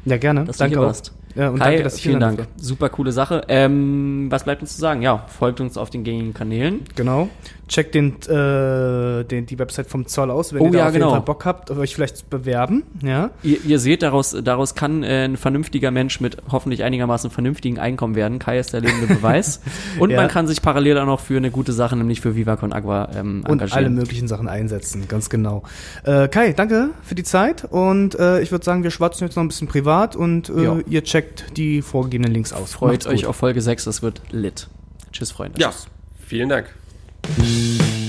Ja, gerne. dass danke du hier auch. warst. Ja, und Kai, danke, dass vielen Dank. Super coole Sache. Ähm, was bleibt uns zu sagen? Ja, folgt uns auf den gängigen Kanälen. Genau. Checkt den, äh, den, die Website vom Zoll aus, wenn Oh ihr da ja, auf genau. jeden Fall Bock habt, euch vielleicht zu bewerben. Ja. Ihr, ihr seht, daraus, daraus kann äh, ein vernünftiger Mensch mit hoffentlich einigermaßen vernünftigen Einkommen werden. Kai ist der lebende Beweis. Und Ja. man kann sich parallel auch noch für eine gute Sache, nämlich für Viva Con Agua, ähm, Und engagieren. alle möglichen Sachen einsetzen, ganz genau. Äh, Kai, danke für die Zeit und äh, ich würde sagen, wir schwatzen jetzt noch ein bisschen privat und äh, ihr checkt die vorgegebenen Links aus. Freut Macht's euch gut. auf Folge 6, das wird lit. Tschüss, Freunde. Ja, vielen Dank. Thank you.